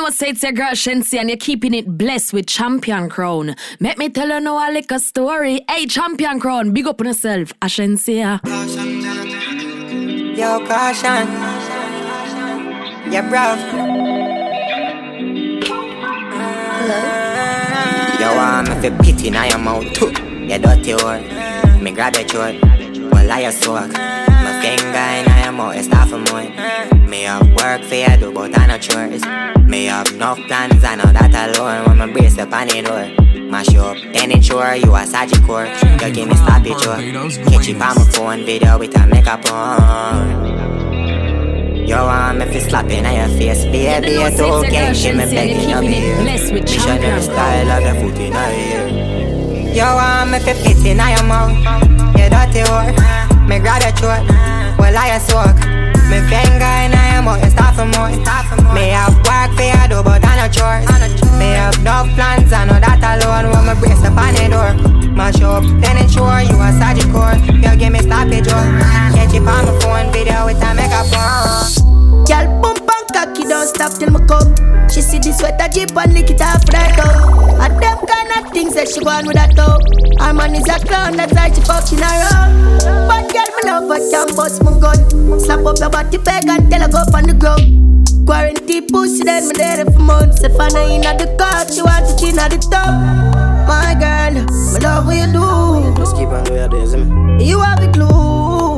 know say it's your girl Shenseea and you're keeping it blessed with Champion Crown. Let me tell you now a little story. Hey, Champion Crown, big up on yourself. A Shenseea. Yo, caution. Yeah, bro. Yo, I'm um, if you pity now your mouth too. You dirty word. Me grab your throat. Well, I swag. My finger in your mouth, it's not for more. Me have work for you do, but I no chores. Me have enough plans, I know that alone. When my brace up on the door. Mash you up, then it sure you a Sagic core. You give me stop it, Catch you on my phone video with a makeup on. Yo, I'm if it's slapping on your face, baby, it's okay. Give me begging your beer. Missionary style of the foot in your ear. Yo, I'm if it's hitting on your mouth. You dirty whore. Me grab your throat. Well, I a soak. Me finger in your mouth, you start for more. Me have work for you do, but I no chores. Me have no plans, I know that alone. When me brace up on the door, mash up, then it's sure you a core. You give me stoppage, oh. Catch it on my phone, video with a on. Girl, and cocky, don't stop till me come. She see the sweater jeep and lick it off right up. And them kind of things that she want with that toe. Her man is a clown, that's why she fucking around. But girl, me love her, can't bust my gun. Slap up your body bag and tell her go up on the ground. Quarantine pussy, then me there for months. If I know in the car, she want to chin at the top. My girl, me love what you do. Just keep on doing this, You have the glue.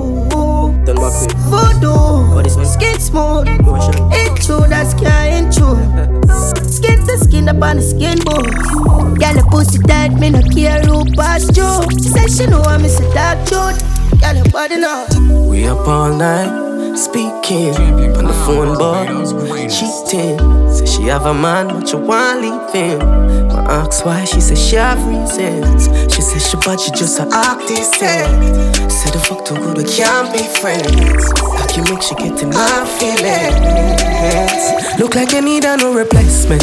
Done back with voodoo. What is Skin smooth. It's true, that's can't true. Skin to skin up on the skin bone. Girl, the pussy tight, me no care who pass you. Say she know I'm Mr. Dark Truth. Girl, your body know. We up all night speaking on the phone, but cheating. Say she have a man, but you want leave him. I ask why, she say she have reasons. She say she bad, she just a artist. Say the fuck too good, we can't be friends. Like you make she get in my feelings. Look like you need a no replacement.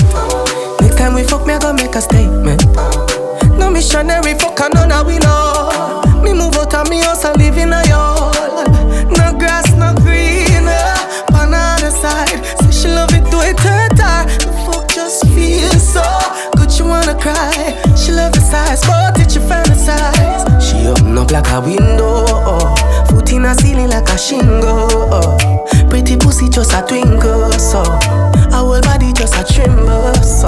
Time we fuck, me I gonna make a statement. No missionary, fuck, I know now we know. Me move out of me house and live in a yard. No grass, no green, uh, on other side. Say she love it, do it her The fuck just feels so good, you wanna cry. She love the size, but it you fantasize. She open up like a window, foot in a ceiling like a shingle. Pretty pussy just a twinkle, so just a tremble, so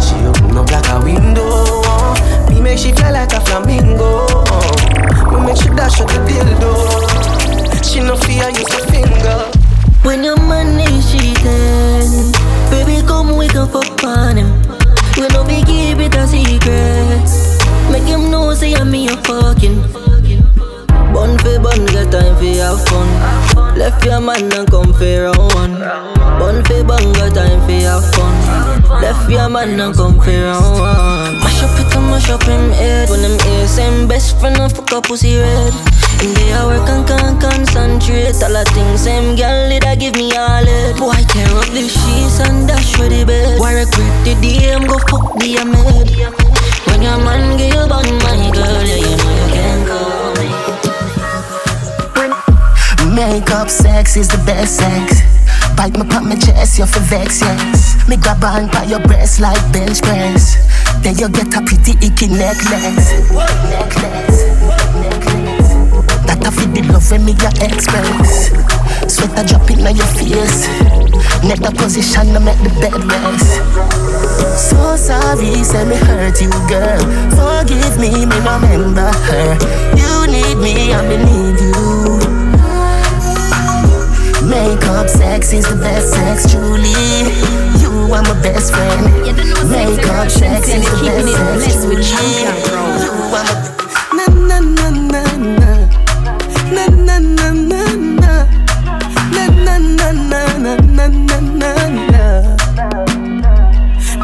she open up like a window. Me make she fly like a flamingo. Me make she dash out the dildo. She no fear use the finger. When your man is cheating, baby come we can fuck on him. We no be keep it a secret. Make him know say I'm me a fucking. Bun for bun, get time for have fun. Left your man and come for round one. Bun for bun, get time for have fun. Left your man and come for round one. Mash up it and mash up him head. When them ears, same best friend and fuck up pussy red. In the hour can can concentrate All the things same girl did I give me all it Boy tear up the sheets and dash for the bed Why regret the DM go fuck the amid When your man give you back my girl Yeah you know Makeup sex is the best sex Bite me pop my chest, you're for vex, yes Me grab on by your breast like bench press Then you get a pretty icky necklace Necklace, necklace that I feel the love when me your express. Sweat a drop in your face. the position to make the bed rest. So sorry, say me hurt you, girl. Forgive me, me remember her. You need me, I need you. Makeup sex is the best sex, truly. You are my best friend. Makeup sex is the best sex, truly. You are my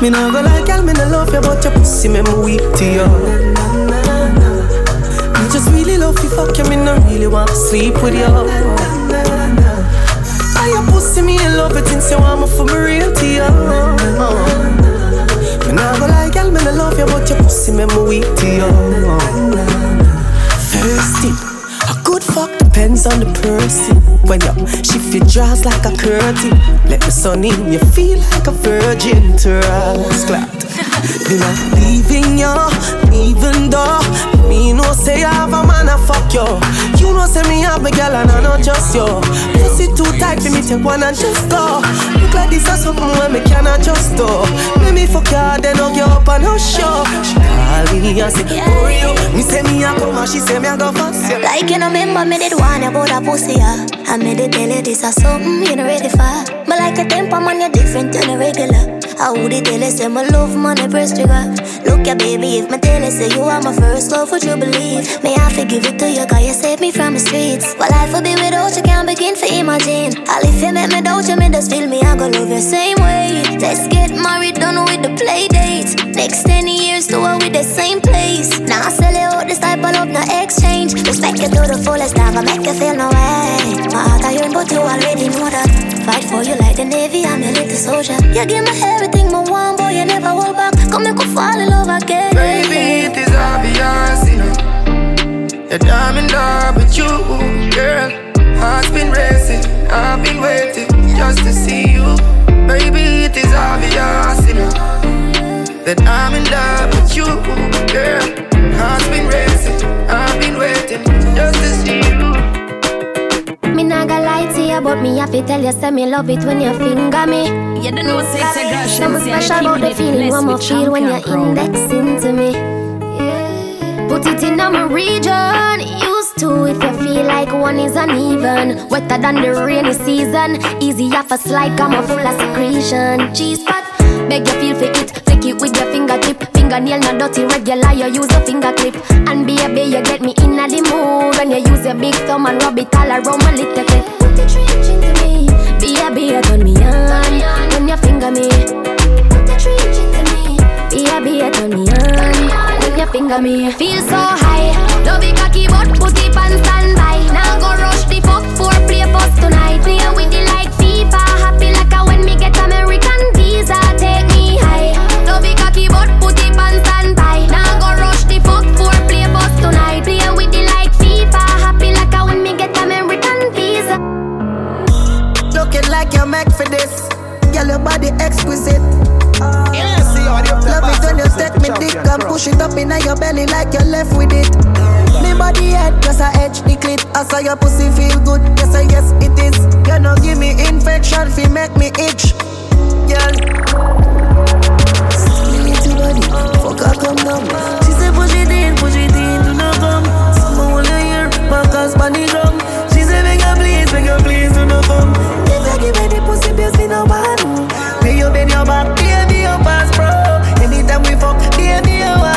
Me nah go like girl, me nah love you, but your pussy make me weak to you. Me just really love you, fuck you, me nah really want to sleep with you. I your pussy, me in love it since you want me for me real oh, oh. you. Me nah go like girl, me nah love you, but your pussy make me weak to oh, you. Thirsty, a good fuck depends on the person. When you she fit draws like a curtain. Let the sun in, you feel like a virgin. Trust, me not leaving you, even though me no say I have a man a fuck you. You know say me have a girl and I not just you. Pussy too tight for me take one and just go. Like this is something where me cannot just do. Let me fuck you, then I'll get up and no show. She call me and say, hurry up. Me say me a come and she say me a go fast. Like you know, remember me did want about a pussy, yeah. I made it you this is something you not ready for. But like a temper man, you're different than a regular. I would tell you say my love money first trigger. Look ya baby, if my you say you are my first love, would you believe? May I forgive it to you, cause you saved me from the streets. Well, life would be without you, can't begin to imagine. All if you make me doubt you, me just feel me, I go love you same way. Let's get married, don't the play dates. Next 10 years, do it with the same place. Now I sell it all this type of love, no exchange. Respect you to the fullest, I make you feel no way. My heart I yearn, but you already know that. Fight for you like the Navy, I'm your little soldier. You give me everything, my one boy, you never hold back. Come make me fall in love again. Baby, it is obvious, you know. That I'm in love with you, girl. Heart's been racing, I've been waiting just to see you. Baby, it is obvious, you know. That I'm in love with you, girl. Heart's been racing, I've been waiting just to see you. Me nah gonna lie to you, but me have to tell you, say me love it when you finger me. You don't know say it's a girl. Something special about the feeling one more feel when you're indexing to me. Yeah. Put it in my region. Used to if you feel like one is uneven. Wetter than the rainy season. Easy off a slide, come full of secretion. Cheese pot, beg you feel for it. Take it with your fingertip. Fingernail not dirty, regular. You use a finger clip. And be a baby, you get me in the mood when you use your big thumb and rub it all around my little clip. Put the trench into me. Baby, you turn me on when you finger me. Put the trench into me. Baby, you turn me on when you finger me. Feel so high. Love it cocky, but put it on standby. Now go rush the fuck for play post tonight. Play with the like FIFA. Happy like a when me get American you me dick and push it up in your belly like you're left with it. Me body head plus I edge the clit. I saw your pussy feel good. Yes, I yes it is. You know give me infection, fi make me itch. Girl, skinny body, fuck her come down. She say push it in, push it in, do not come. Someone wanna hear, Marcus Bunny drum. She say beg her please, beg her please, do not come. If I give her the pussy, me no bad. Lay your bed, your back, baby, your pass, bro. Anytime we fuck, baby, you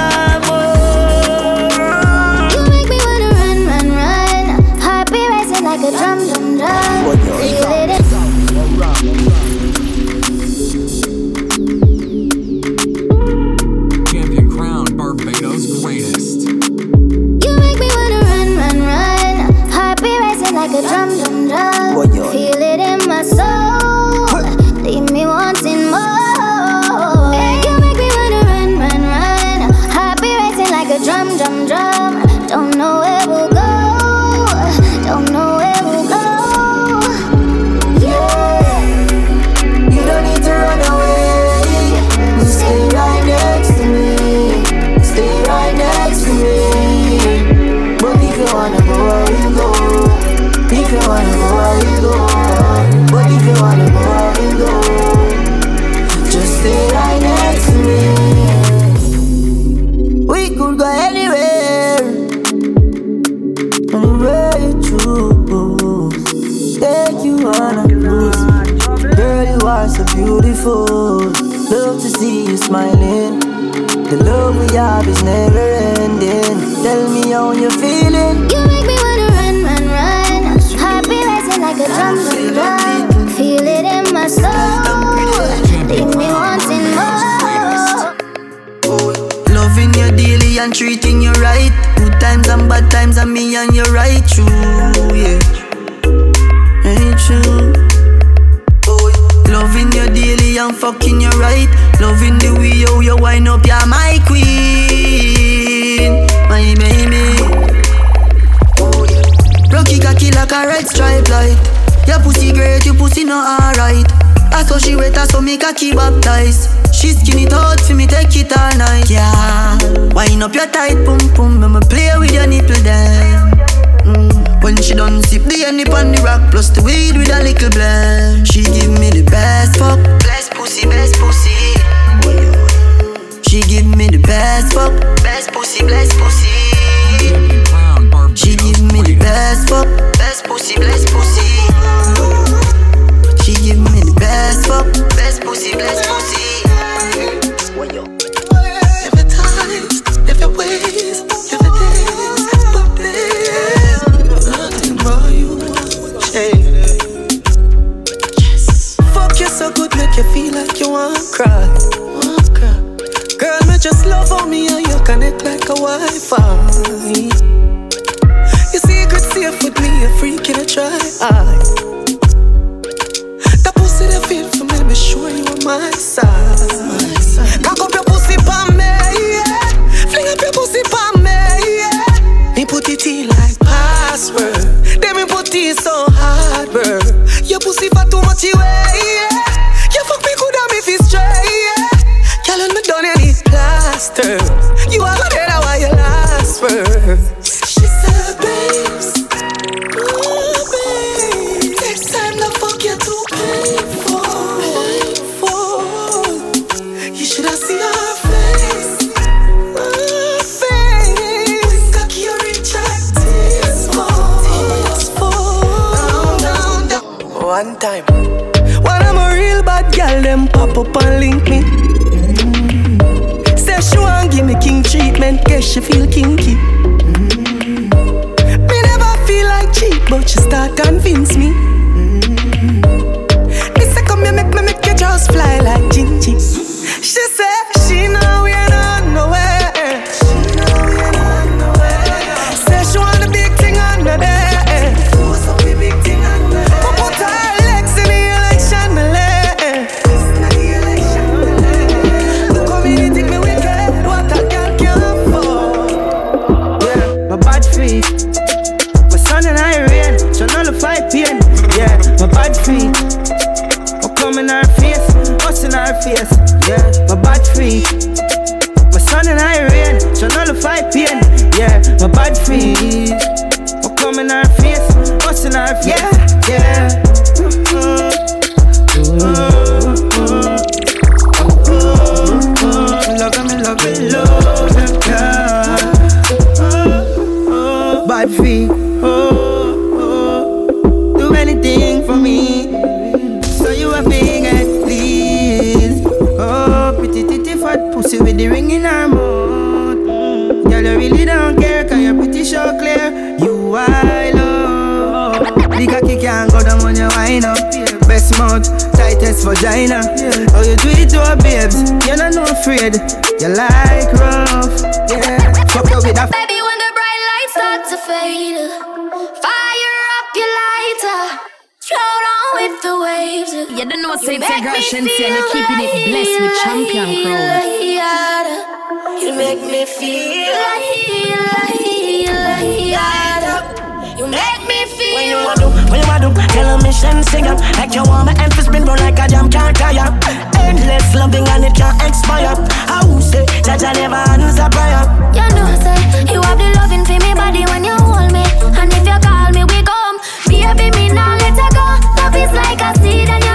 is never ending. Tell me how you're feeling. You make me wanna run, run, run. Heart be racing like a drum, drum, drum. Feel it in my soul. Leave me wanting more. Loving you daily and treating you right. Good times and bad times, and me and you right true, yeah. Ain't true. Loving you daily and fucking you right. Loving the way how you wind up, you're my queen, my baby. Rocky cocky like a red stripe light. Your pussy great, your pussy not alright. I how she wet, that's how me cocky baptized. She skin it for me, take it all night. Yeah, wind up your tight pum pum, me play with your nipple there. Mm. When she done sip the honey on the rock plus the weed with a little blend. She give me the best fuck, best pussy, best pussy. She give me the best fuck, best pussy, best pussy. She give me the best fuck, best pussy, best pussy. She give me the best fuck, best pussy, best pussy. Every time, every ways, every days, but there's nothing for you. Hey. Yes. Fuck you so good, make you feel like you want to cry. Me just love on me and you connect like a Wi-Fi. Your secret safe with me, a freak in a try. That pussy that feel for me, be sure you on my side. Cock up your pussy for me, yeah. Fling up your pussy for me, yeah. Me put it in like password. Then me put it so hard, bro. Your pussy for too much away, yeah. Tightest vagina. How you do it to a babes? You're not no afraid. You like rough, yeah. Fuck you with a Baby, when the bright lights start to fade, fire up your lighter, float on with the waves. You don't know You say make girl Shenseea and you're keeping it blessed with champion crown. You make me feel like, like, like, You make me feel. When you want do, when you want do, tell a mission singer Like you want my for spin roll like a jam can't tire Endless loving and it can't expire I who say, Jaja never answer prayer You know, say you have the loving for me body when you hold me, and if you call me, we come. Baby, me now let her go. Love is like a seed and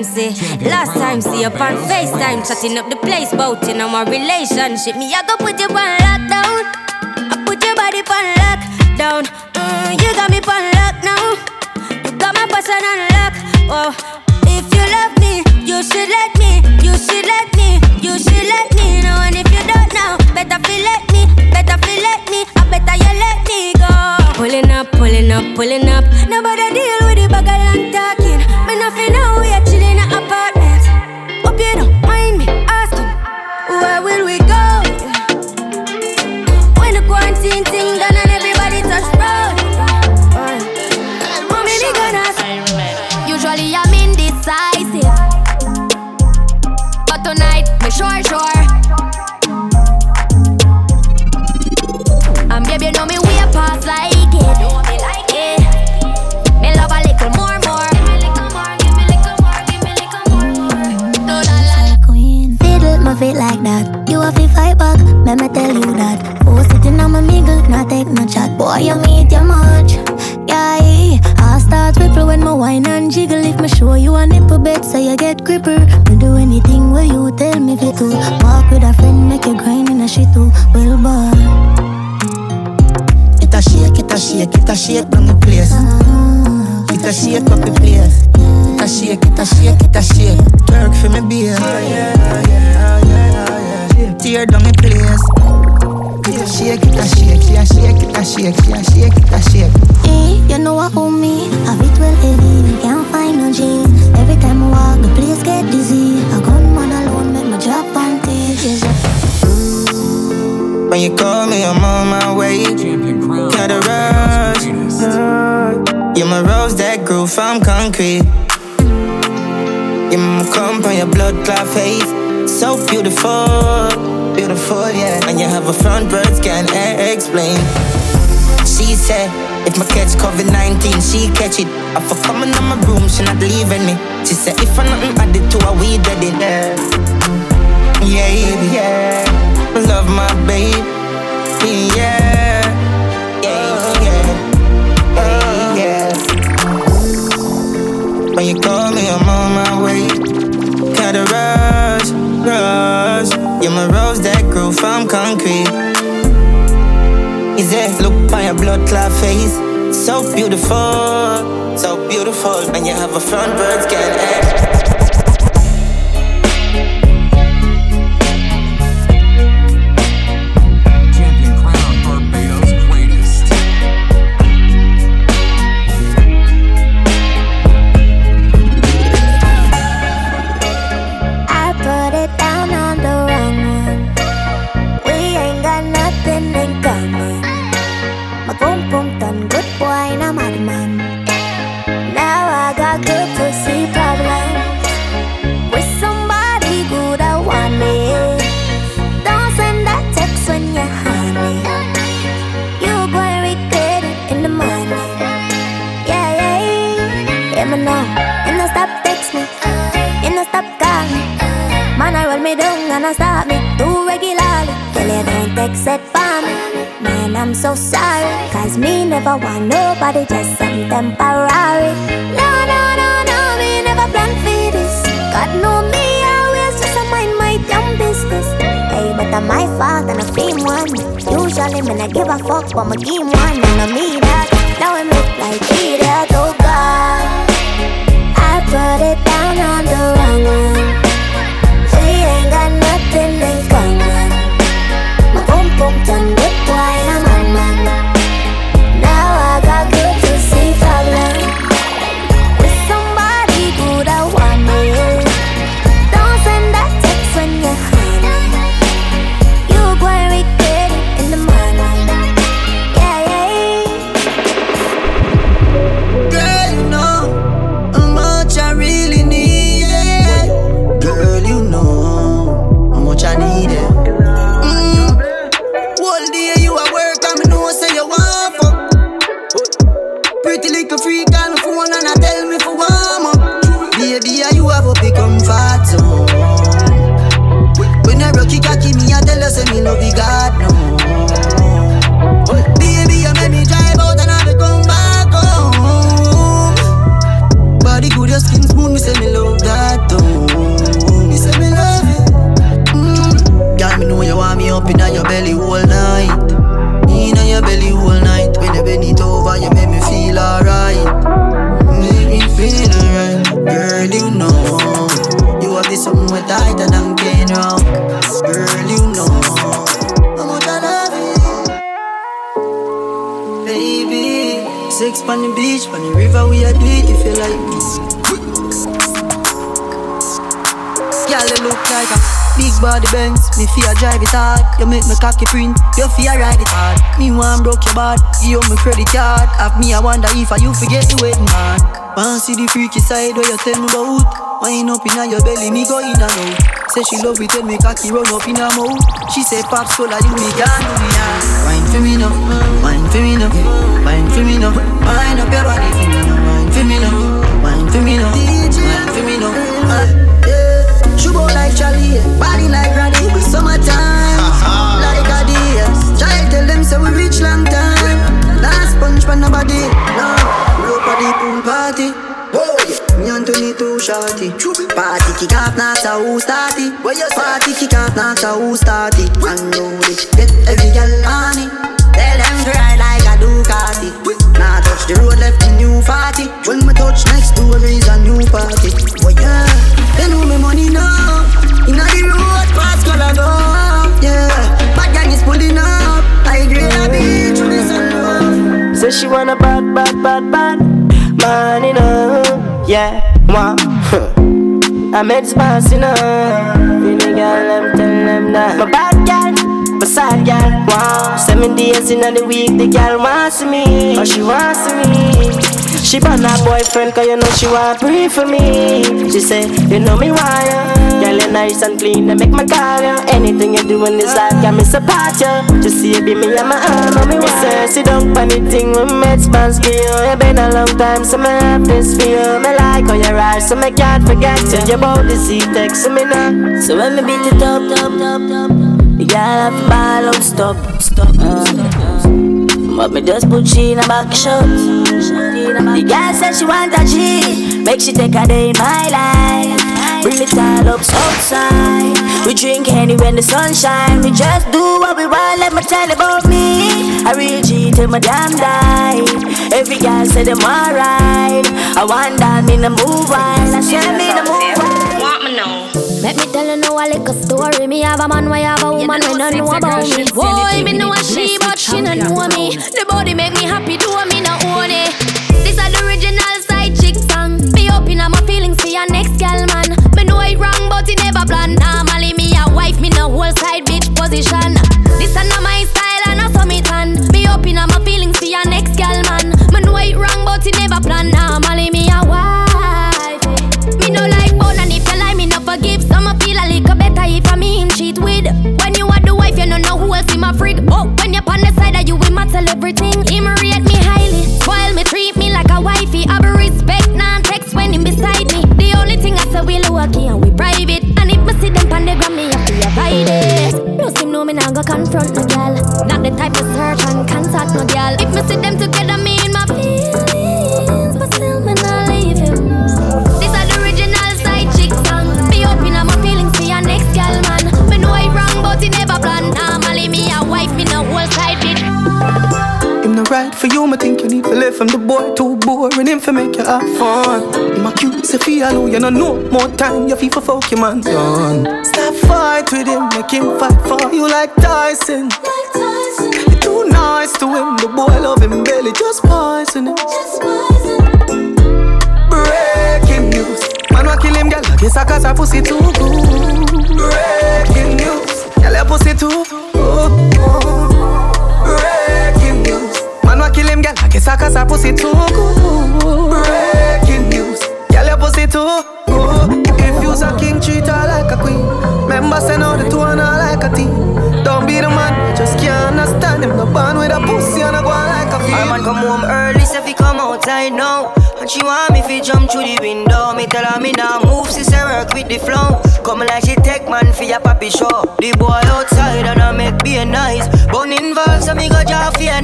Last time see you on FaceTime, chatting up the place, bout in our relationship. Me I go put you on lockdown. I put your body on lockdown. Mm, you got me on lock now. You got my passion on lock. Oh, if you love me, you should let me, you should let me, you should let me know. And if you don't know, better feel let me, better feel let me, I better you let me go. Pulling up, pulling up, pulling up. Nobody deal with the bag of land talking. Me nothing know we Boy, you meet your much. Yeah, eh. I start ripple when my wine and jiggle. If me show you a nipple bed, so you get gripper. Me do anything where you tell me to. Walk with a friend, make you grind in a shit too. Well, boy. It a shake, it a shake, it a shake from the place. It a shake up the place. It a shake, it a shake, it a shake. Twerk for me beer. Tear down the place. It a shake, it a shake, she a shake, it a shake, she a shake, it a shake. Hey, eh, you know what own me? I fit well heavy, can't find no jeans. Every time I walk, the place get dizzy. A gunman alone make my drop panties. When you call me, I'm on my way. Champion Crown. Gotta Barbados' rush. You're my rose that grew from concrete. You're my comp on your blood clot face. So beautiful, beautiful, yeah. And you have a front words can't e- explain. She said, if my catch COVID 19, she catch it. I for coming on my room, she not leaving me. She said, if I nothing added to her, we dead it. Yeah, yeah, yeah. Love my babe. Yeah, yeah, yeah, yeah. When you call me, I'm on my way. Gotta rush. You're my rose that grew from concrete. Is it look by your blood clot face? So beautiful, so beautiful. And you have a front bird scan. Give a fuck, but game one. And I mean big body Benz. Me fear drive it hard. You make me cocky print. You fear ride it hard. Me want broke your bad. Give me credit card. Have me, I wonder if I you forget the wedding man. Want see the freaky side where you tell me about. Wine up inna your belly, me go in and out. Say she love it when me cocky run up in her mouth. She say pop so like you me can do me now. Wine for me now, wine for me now, wine for me now. Wine up your body for me now, wine for me now, wine for me now, like Charlie, body like Raddy. Summertime, like a day. Child tell them say we reach long time. Last punch for nobody, no. Rope at the pool party. Me and Tony too shorty. Party kick off, not a who start it. Party kick off, not a who start it. Unload it, get every girl on it. Tell them to ride like a Ducati. Now touch the road, left the new 40. When me touch next door is a new party. Oh yeah, they know me money now. Inna the road, fast color go. Yeah, bad gang is pulling up. I grade a beach with the sun Say she want a bad, bad, bad, bad man, you know. Yeah, moi. I met spice, you know. Feeling girl, them tell them that. My bad girl, my sad girl. Wow. Seven days in the week, the girl wants me. Oh, she wants me. She brought her boyfriend, cause you know she want pray for me. She say, you know me why ya. Girl, you nice and clean, they make my call ya. Anything you do in this life, got me support ya. Just see you be me and my arm, know me why. Say, sit down funny thing with me spans for you. You been a long time, so me have this for you. Me like how you rise, so me can't forget you. Your body see text me now. So when me beat it up, up, up, up, girl have to ball stop, stop, uh. But me just put she in a back shot. The girl said she want a G, make she take a day in my life. Bring it all up outside. We drink any when the sun shine. We just do what we want. Let me tell about me. I real G till my damn die. Every girl say them alright. I want that me the move on. I say me the move on. Want me know? Let me tell you now a little story. Me have a man, why have a woman when I know about me. Boy, me know a she, but she not know me. The body make me happy, do me not own it. This is the original side chick song. Me open up my feelings for your next girl, man. Me know it wrong, but it never plan. Normally me a wife, me no whole side bitch position. This is not my style and saw me tan. Me open up my feelings for your next girl, man. Me know it wrong, but it never plan. Normally confront no girl. Not the type of search and contact no girl. If me see them together, think you need to live from the boy too boring. Him for make you have fun. Him a cute, say feel you no know more time. You feel for fuck your man done. Stop fight with him, make him fight for you like Tyson. tyson You too nice to him, the boy love him belly, just poison him. Breaking news, man wa kill him, girl. Kiss a cause her pussy too good. Breaking news, girl your pussy too good. Kiss a cause her pussy too good. Breaking news, girl your pussy too good. If you's a king, treat her like a queen. Members say no the two and her like a team. Don't be the man, just can't understand him. No band with a pussy and a go like a fiend. man come home early, say fi come outside now. And she want me fi jump through the window. Me tell her me nah move, she say work with the flow. Come like she take man fi a papi show. The boy outside and I make be nice. Bone involved, so me go jar fi a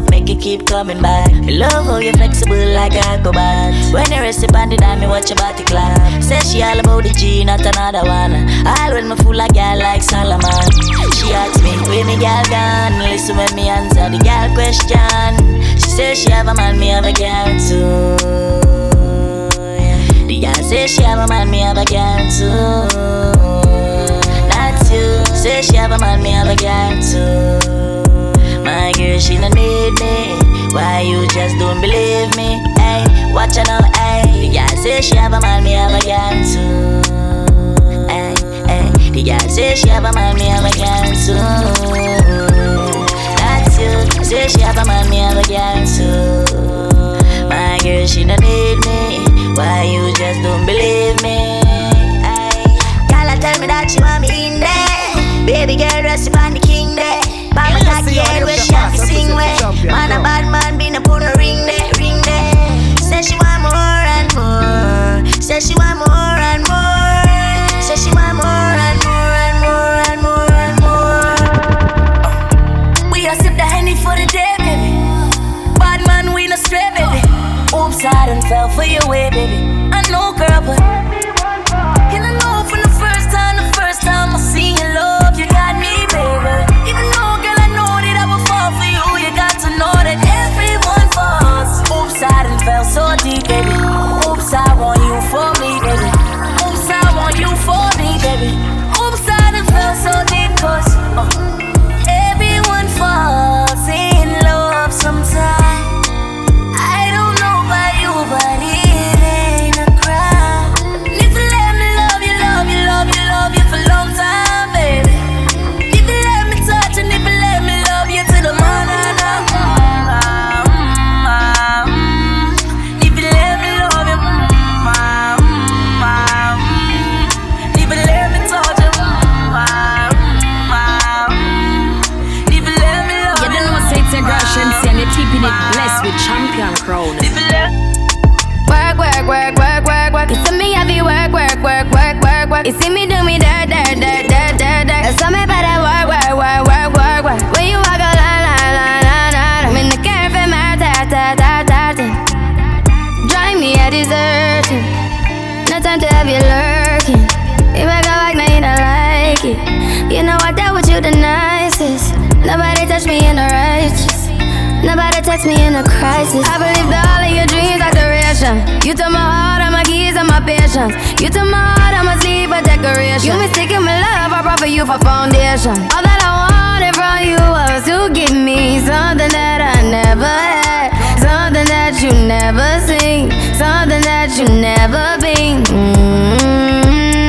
make it keep coming back. Love oh, how you flexible like a acrobat. When you rest upon the dime, me watch your body clap. Say she all about the G, not another one. All when me fool a girl like Solomon. She ask me, where me girl gone? Listen when me answer the girl question. She say she have a man, me have a girl too. The girl say she have a man, me have a girl too. Not you. Say she have a man, me have a girl too. Girl, she no need me. Why you just don't believe me? Hey, watch her now, hey. The girl say she have a man, me have a girl too. Hey, hey. The girl say she have a man, me have a girl too. That's you. Say she have a man, me have a girl too. My girl, she no need me. Why you just don't believe me? Ay. Girl, tell me that you want me in there. Baby girl, rest upon the. Cocky head, where to sing way. Man, a bad man, been a put a ring there, ring there. Say she want more and more. Say she want more and more. Say she want more and more and more and more and more. We are sip the honey for the day, baby. Bad man, we no stray, baby. Oops, I done fell for your way, baby. You for foundation. All that I wanted from you was to give me something that I never had, something that you never seen, something that you never been. Mm-hmm.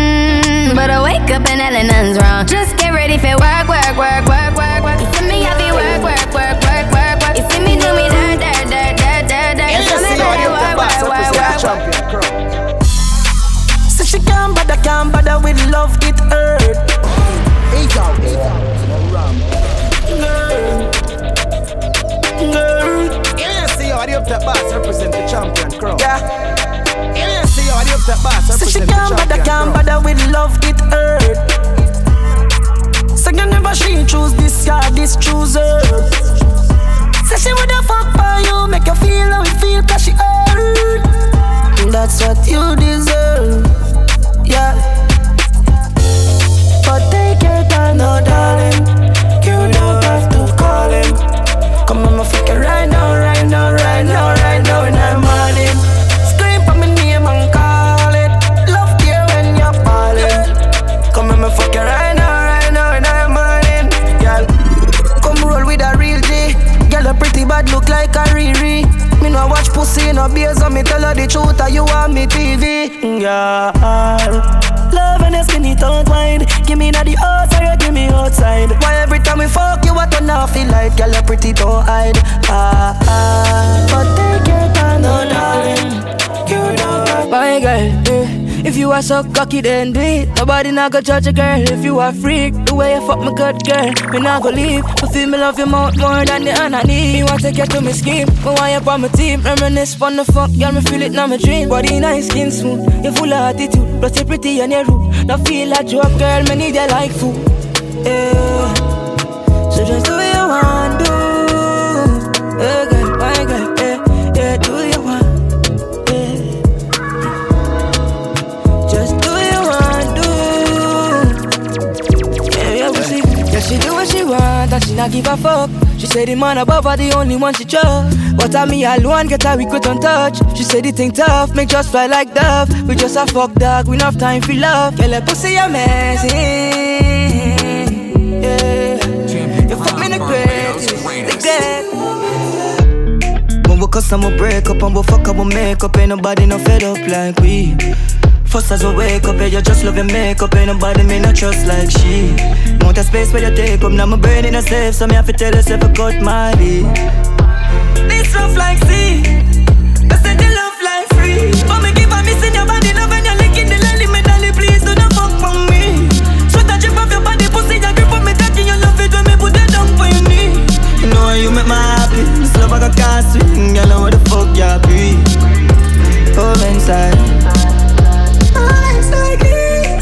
But I wake up and hell nothing's wrong. Just get ready for work, work, work, work, work, work. You see me happy work, work, work, work, work, work. You see me do me dirt, dirt, dirt, dirt, dirt, dirt. You see me better work, work, work, work, work. So she can't bother, can't bother with love, it hurt. ANC audio that bass So she can't bother, can't bother with love, it hurt. So you never she choose this guy, this choose her. Say she woulda fuck by you, make you feel how it feel, cause she hurt. That's what you deserve, yeah. But take your time, no darling. Me no watch pussy no beers, so me tell her the truth, or you want me TV. Girl, love and your skinny tongue wine. Give me na the you give me outside. Why every time we fuck you, I turn off feel like girl, you pretty don't hide. Ah, ah. But take your time, no darling. You don't have My girl, eh, If you are so cocky, then do it. Nobody not go judge a girl if you are freak. The way you fuck my good girl, me not go leave. But feel me love you mouth more than the hand I need. Me want to get to me scheme, me want you on my team. Reminisce on the fuck, girl, me feel it now my dream. Body nice, skin smooth, you full of attitude. Plus you pretty and you rude. Now feel like you up, girl, me need you like food. Yeah. So just do what you want, do. Yeah, and she not give a fuck. She say the man above her the only one she trust. But I me alone get her we not touch. She say the thing tough, make just fly like dove. We just a fuck dog, we enough time for love. Girl, her pussy amazing. Yeah, you fuck me the greatest, the. When we cuss we break up and we fuck we make up Ain't nobody no fed up like we First as we wake up, yeah, you just love your makeup. Ain't nobody me no trust like she. Want a space where you take up, now my brain in a safe So me have to tell yourself I cut my lead. This rough like sea. I said the love like free. But me give a missing your body love and you're licking the lolly Me dolly please do not fuck from me. Sweat a drip off your body pussy You grip on me cocky you love it when me put it down for your knee You know how you make me happy This love I got can't swing Girl, what the fuck you be? Oh, inside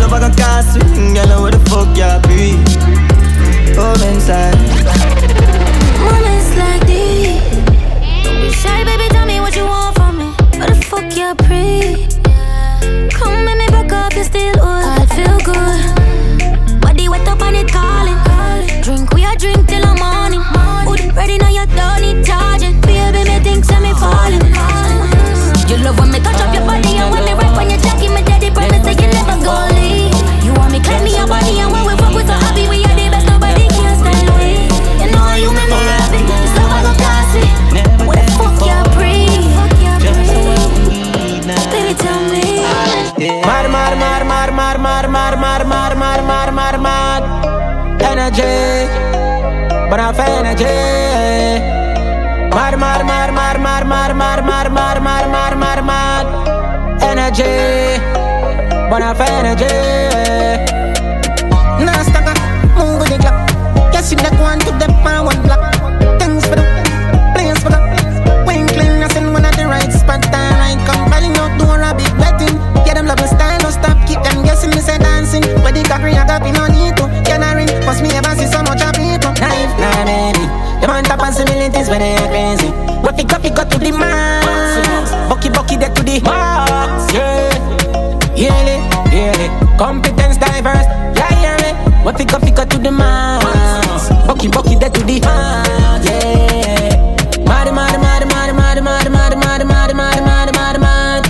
love I got can't swing Girl, what the fuck you be. Oh, inside wanna find a Competence diverse. Yeah, yeah, me. What you got to the max. Bucky, bucky, there to the max. Yeah. Mad, mad, mad, mad, mad, mad, mad, mad, mad, mad, mad, mad, mad.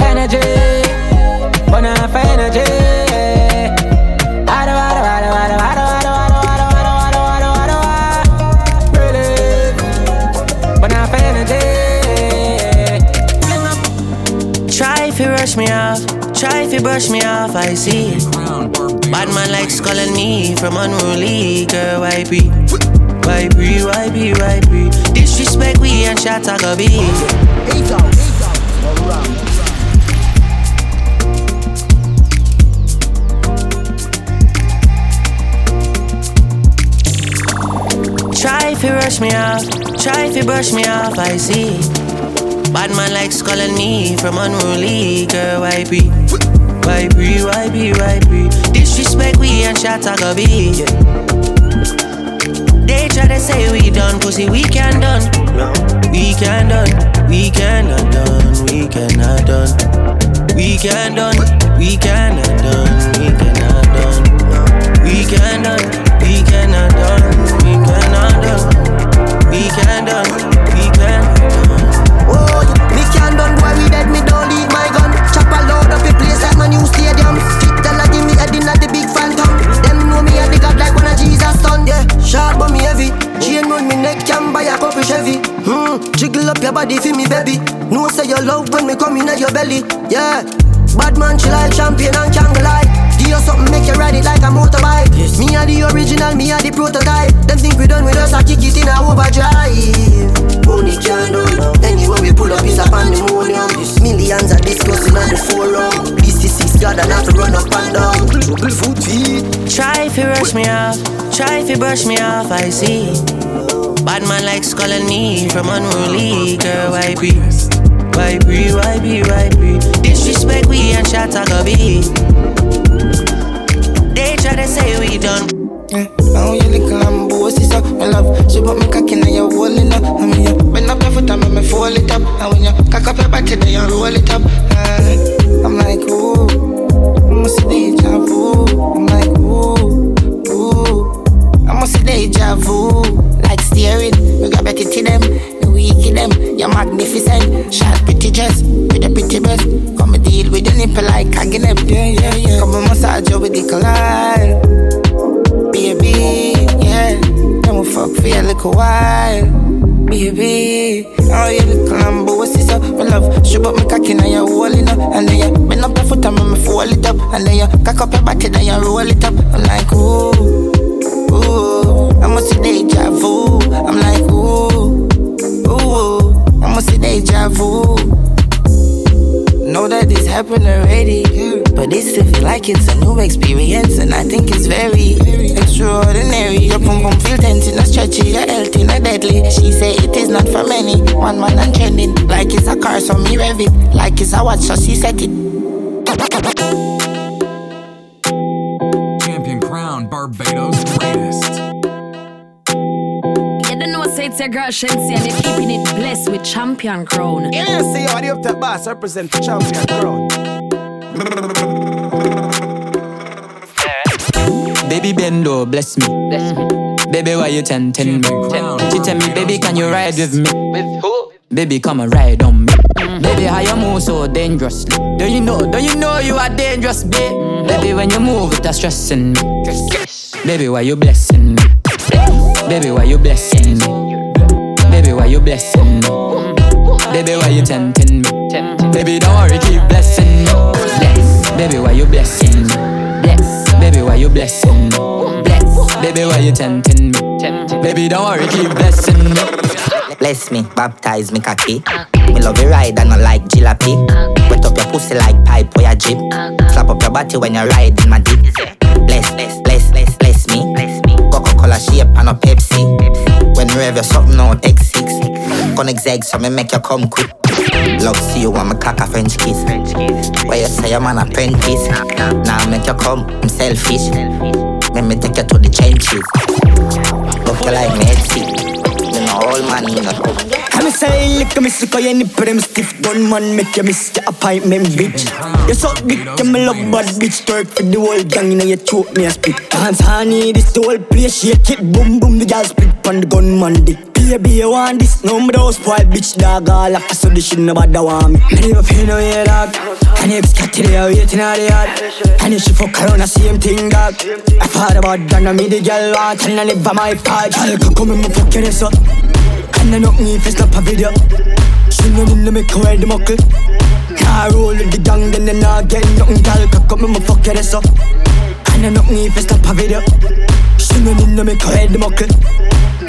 Energy, off energy. Try if you rush me off, try if you brush me off, I see. Bad man likes calling me from unruly, girl, why be? Why be, why be, why be? Disrespect we and shot I go be. Try if you rush me off, try if you brush me off, I see. Bad man likes calling me from unruly, girl, why be? Why be, why be, why be? Disrespect we and shot I go be. They try to say we done, pussy, we can done. We can done, we cannot done, we cannot done. We can done, we cannot done, we cannot done. We can done, we cannot done, we cannot done. We can done, your body for me, baby. No say your love when me come in at your belly. Yeah. Bad man, chill like champion and jungle. Give you something, make you ride it like a motorbike. Yes. Me are the original, me are the prototype. Them think we done with us, I kick it in a overdrive. Money can't do Anywhere we pull up is a pandemonium. Millions are discussing on the forum. This is six God, I have to run up and down. Trouble foot feet. Try if you rush me off, try if you brush me off, I see. Bad man like skull and me from unruly girl, why be? Why be, why be, why be? Disrespect we and shot a be. They try to say we done. Yeah, now you little Lambo, sister, my love. She put me cock in your hole in up. I mean, you bend up your foot and make me fold it up. And when you cock up your body, then you roll it up. Uh, I'm like, ooh, I must see deja vu. I'm like, ooh, ooh, I must see deja vu. Like steering, we got better to them, we weak them. You're magnificent, short pretty dress with a pretty breast. Come and deal with the nipple like hugging them. Yeah, yeah, yeah. Come and massage you with the collide baby, yeah. Then we fuck for a little while, baby. Oh, you little lambo, what's this up? My love, shoot up my cocky now you're rolling up, and then you bend up your foot and make me fold it up, and then you cock up your body, then you roll it up. I'm like, ooh, ooh, I must see deja vu. I'm like, ooh, ooh, I must see deja vu. Know that this happened already, but this still feel like it's a new experience, and I think it's very extraordinary. Your pum pum feel tense a stretchy, your health in a deadly. She say it is not for many. One man and trending, like it's a car, so me rev it, like it's a watch, so she set it. Champion Crown, Barbados' it's your girl Shenseea and you're keeping it blessed with champion crown. Yeah, see how the up top boss represent the champion crown. Baby Bendo, bless me. Bless me. Baby, why you tempting me? She tell me, baby, can you ride with me? With who? Baby, come and ride on me. Mm-hmm. Baby, how you move so dangerously? Do you know? Do you know you are dangerous, babe? Mm-hmm. Baby, when you move, it's stressing me. Baby, why you blessing me? Baby, why you blessing me? You blessing me? Baby, why you tempting me? Baby, don't worry, keep blessing me. Bless. Baby, why you blessing me? Bless. Baby, why you blessing me? Bless. Baby, why you tempting me? Baby, don't worry, keep blessing me. Bless me, baptize me cocky. Me love you ride and I like jalopy. Wet up your pussy like pipe or your jeep. Slap up your body when you ride in my deep. Bless, bless, bless, bless, bless me. Coca-Cola shape and a Pepsi. When you have your something out X6. Connect egg so me make you come quick. Love see you want me cock a French kiss. Why you say I'm an apprentice? Now make you come, I'm selfish. Let me take you to the trenches. Look you like me old man. I'm say lick me sick of any prim stiff gun man make you miss your appointment bitch. You so big you me love bad bitch twerk for the whole gang inna your choke me a spit. Dance honey this the whole place shake it boom boom the girl split pon the gunman dick. Baby, you want this? No, me don't spoil bitch dog all up so this shit nobody want me. Me never feel no way dog. And if it's cat today, I waiting out the yard. And if she fuck around, the same thing dog. I thought about that, now me the girl want and I never my part. Girl, come come and me fuck your ass up. And I knock me if it's not a video. She no need to make her wear the muckle. Nah, roll with the gang, then they not get nothing. Girl, come come and me fuck your ass up. And I knock me if it's not a video. She no need to make her wear the muckle.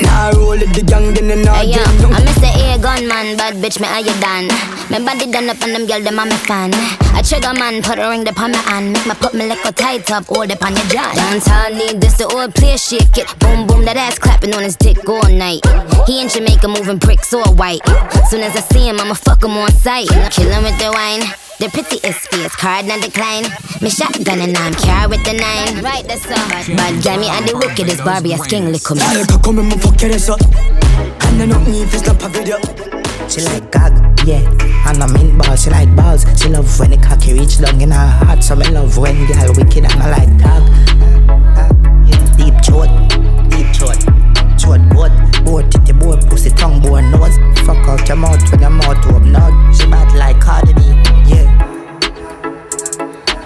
Nah, roll with the gang, then they not Hey, yo, get nothing. I'm Mr. A gunman, bad bitch, me how you done? My body done up and them girl, them a me fan. A trigger man, put a ring upon my hand. Make me put me like a tight up, hold up on your jaw. Dance all need this, the old player shake it. Boom, boom, that ass clapping on his dick all night. He in Jamaica moving bricks all white. Soon as I see him, I'ma fuck him on sight. Kill him with the wine. The pretty is fierce, card not decline. Me shotgun and I'm carry with the nine. Right, that's all. Bad guy, me and the wickedest Barbie, as king lick 'em. Girl, come come and me fuck your ass up. And I knock me if it's not a video. She like gag, yeah. And I mint balls, she like balls. She love when the cocky reach down in her heart. So me love when girl wicked and I like dog. Deep throat, deep throat, throat boat, boat titty, boat pussy, tongue, boat nose. Fuck out your mouth when your mouth open nod. She bad like Cardi B, yeah.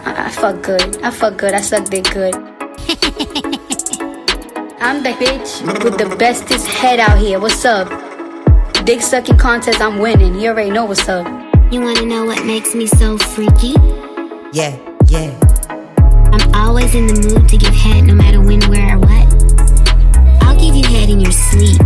I, I fuck good. I fuck good. I suck dick good. I'm the bitch with the bestest head out here. What's up? Dick sucking contest, I'm winning. You already know what's up. You wanna know what makes me so freaky? Yeah, yeah. I'm always in the mood to give head no matter when, where, or what. I'll give you head in your sleep.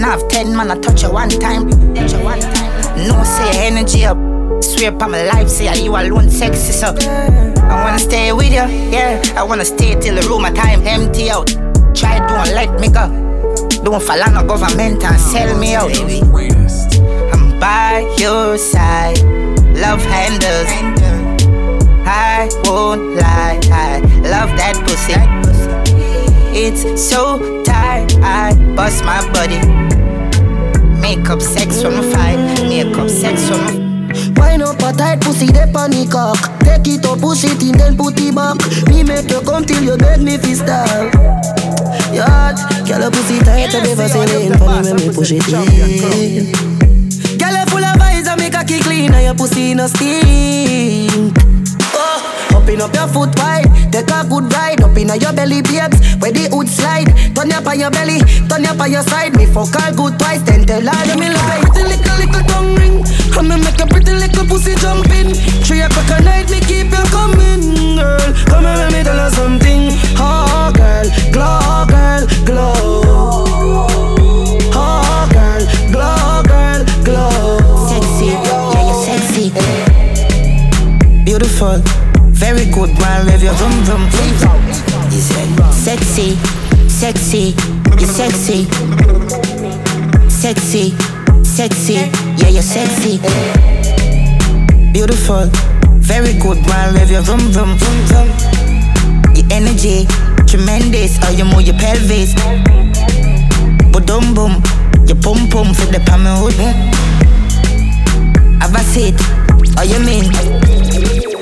Know have ten man, I touch you one time. Touch you one time. No say energy up. Swear upon my life, say you alone sexy so. I wanna stay with you, yeah. I wanna stay till the room of time empty out. Try don't let me go. Don't fall on the government and sell me out. I'm by your side. Love handles. I won't lie. I love that pussy. It's so tight. I bust my body. Make up sex from a fight. Make up sex from a Wine up a tight pussy, de panic cock. Take it up, push it in, then put it back. Me make you come till you beg me fi stop. Yacht, girl a pussy tight, I never say lean Funny when me push it in. Girl a full of vibes, I make a kick clean, and your pussy no stink. Open up your foot wide, take a good ride up inna your belly, babes. Where the hood slide, turn up on your belly, turn up on your side. Me fuck her good twice, then tell me love it. Pretty little little tongue ring, Come and me make a pretty little pussy jump in. Three o'clock at night, me keep you coming, girl. Come here, let me tell you something. Oh, girl, glow, girl, glow. Oh, girl, glow, girl, glow. Sexy, yeah, you're sexy. Beautiful, very good, man. Rev your vroom vroom. You sexy, sexy, you're sexy. Sexy, sexy, yeah, you're sexy. Beautiful, very good, man. Rev your vroom vroom vroom vroom. Your energy, tremendous. Oh, you move your pelvis. Boom boom, your pum pum for the palm. Have a seat, oh you mean?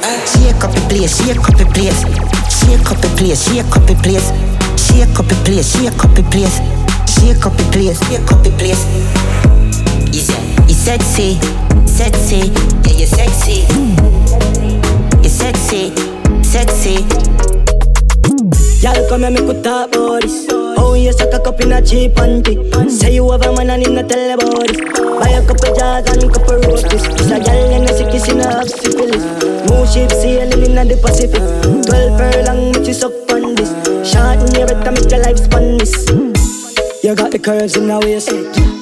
Shake up the place, shake up the place, shake up the place, shake up the place, shake up the place, shake up the place, shake up the place, shake up the place. You sexy, sexy, yeah you sexy, you sexy, sexy. Y'all come and make about this. Oh, you suck a cup in a cheap panty. Say you have a man and him not tell. Buy a couple jars and couple roses. It's a gal and a sickness in a half syphilis. More ship sailing in the Pacific. Twelve furlong, make you suck on this. Short in your better make your life span this. You got the curves in the waist.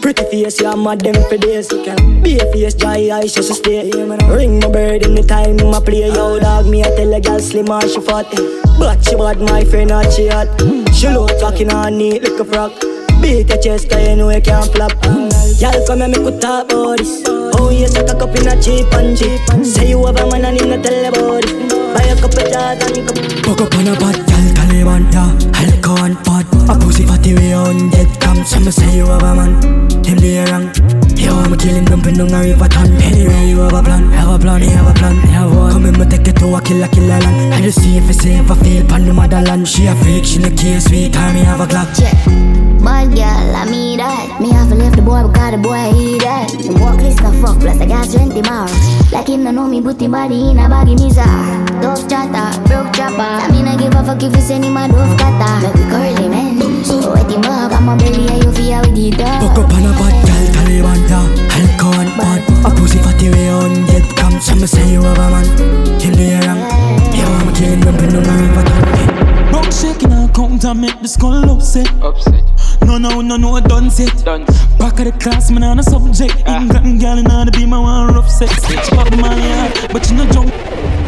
Pretty face, you're mad them for days. Be a face, dry eyes, just to stay. Ring my bird in the time, my play. Yo, dog, me, I tell a girl slim or she fat. But she bad, my friend, not she hot. She look talking on neat like a frog. Beat your chest, cause you know you can't flop. Y'all come and make we talk about this. Oh, you suck a cup in a cheap and cheap. Say you have a man and him not tell about it. Buy a couple jars and cup. Fuck up on a bad gal, Taliban, yeah Alcohol pot, a pussy fatty way on dead cam Some say you have a man, him they wrong You want me killing dumping down a river ton Anyway you have a plan, have a plan, you have a plan, have one Come in take it to a killer, killer land I just see if it's safe, I feel pan the motherland She a freak, she no care, sweet time, me have a clock Check. Bad girl, I mean that. Me have to leave the boy because the boy eat that. Work list no fuck, plus I got strength tomorrow. Like him no know me, him body in a baggy mizar. Dove chatter, broke chopper. I mean I give a fuck if you send him a dove cutter. Make curly man. So wet him up, I'm a belly and you feel with the dog. Fuck up on a bad gal, Taliban, yeah Alcohol pot, a pussy fatty way on dead cam Some say you have a man, him they wrong You want me killing dumping down a river ton Bum shaking a count and make the skull upset. Upset. No, no, no, no, done set. Done. Back of the class, man, on a subject. Ah. Even gotten gal in the beam, I want rough sex. Bitch, pop my yard, but you no jump.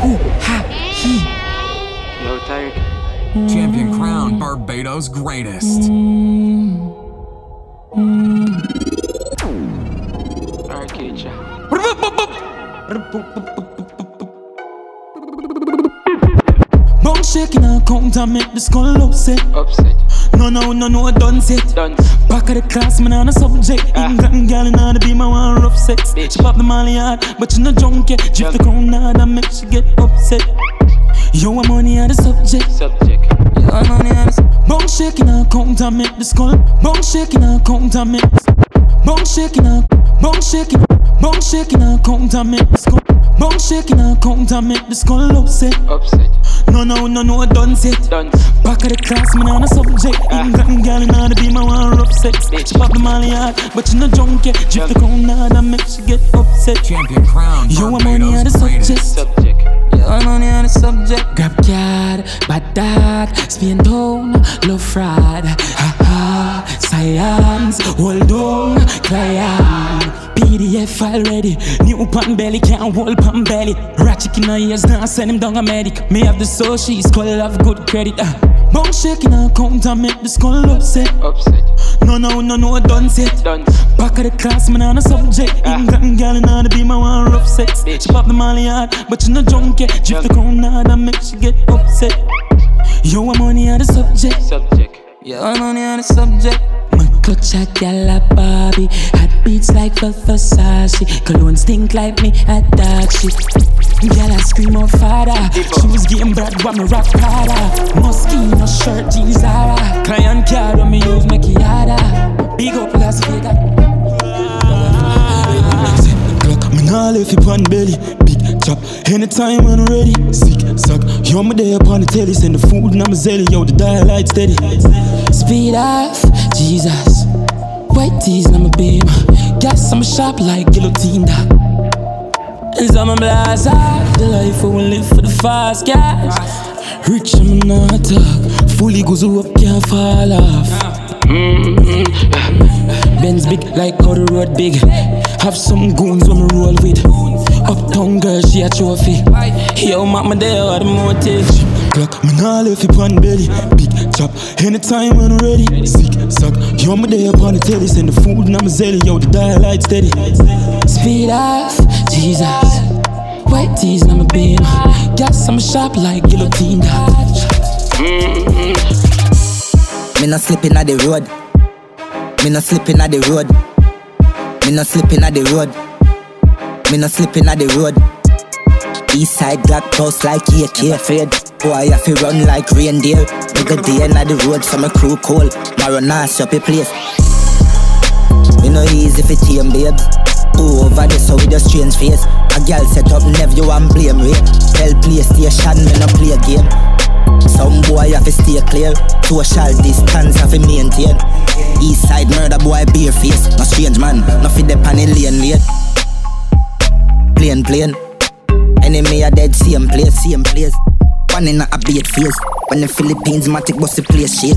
Ooh, ha, he. Yo, tired. Champion crown, Barbados greatest. Arcade, Bum shaking a count and make the skull upset. Upset. No, no, no, no, done set. Done. Back of the class, man, on a subject. Ah. Even gotten gal in the beam, I want rough sex. Bitch. She pop the molly hard, but you no drunk yet. Drift the crown hard and make she get upset. Yo, I'm money on the subject. Subject. Yo, I'm money on the subject. Bum shaking a count and make the skull. Bum shaking a count and make. Bum shaking a. Bum shaking. Bone shaking and count and make the skull. Bone shaking and count and make the skull upset. Upset. No, no, no, no, done set. Done. Back of the class, man, on a subject. Ah. England girl in order be my one rough sex. Bitch. She pop the molly hard, but you no junkie. Drift the crown hard and make she get upset. Champion crown. You want money on the subject. subject. You money on the subject. Grab card, bad dad, spin down, love fraud. Ha ha, science, hold on, client. PDF already. New pan belly, can't hold pan belly. Ratchet in her ears, now send him down a medic. Me have the soul, she's called have good credit. Uh. Bone shaking her count and make the skull upset. Upset. No, no, no, no, done set. Done. Back of the class, man, on a subject. Ah. England girl, in order be my one rough sex. Bitch. She pop the molly hard, but you no junkie. Drift the crown hard and make she get upset. Yo, I'm money on the subject. Subject. Yo, I'm money on the subject. Clutch a gal a Barbie. Hot beats like Versace. Cologne stink like me at that shit Gal I scream out father. Shoes game bad but me rock harder Moschino shirt jeans Zara. Client card when me use harder Big up Las Vegas Me nah left it on belly. Big chop. Anytime when I'm ready. Sick suck. Yo me there upon the telly. Send the food and I'm a zelly. Yo the dial light steady. Speed off Jesus White tees, I'm a beam. Gas, I'm a sharp like guillotine. And some of blast The life I will live for the fast gas. Rich, I'm not talk. Fully goes up, can't fall off. Mm-hmm. Benz big like how the road big. Have some goons when me roll with. Uptown girl, she a trophy. Yo, mama there, what the motive? Clock, me nah left it on belly. Big chop, anytime when I'm ready. Sick, suck, yo, me there upon the telly. Send the food and I'm a zelly, yo, the dial light steady. Speed off, Jesus. White tees and I'm a beam. Gas, I'm a sharp like guillotine. Mm-hmm. Me not slipping at the road. Me not slipping at the road. Me not slipping at the road. Me not slipping at the road. East side black post like AK afraid. Boy, I feel run like reindeer. Nigga day in the road, so my crew cold. Maronas up a place. You know easy for team babes. Who over there so with your strange face. A girl set up Never nephew and blame rate. Tell PlayStation, me no play a game. Some boy have to stay clear. Social distance have to maintain. East side murder boy bare face. No strange man, no fit the pan in lane late. Plain plain. Enemy are dead, same place, same place. One in a beat face. When the Philippines matic bust the place shit.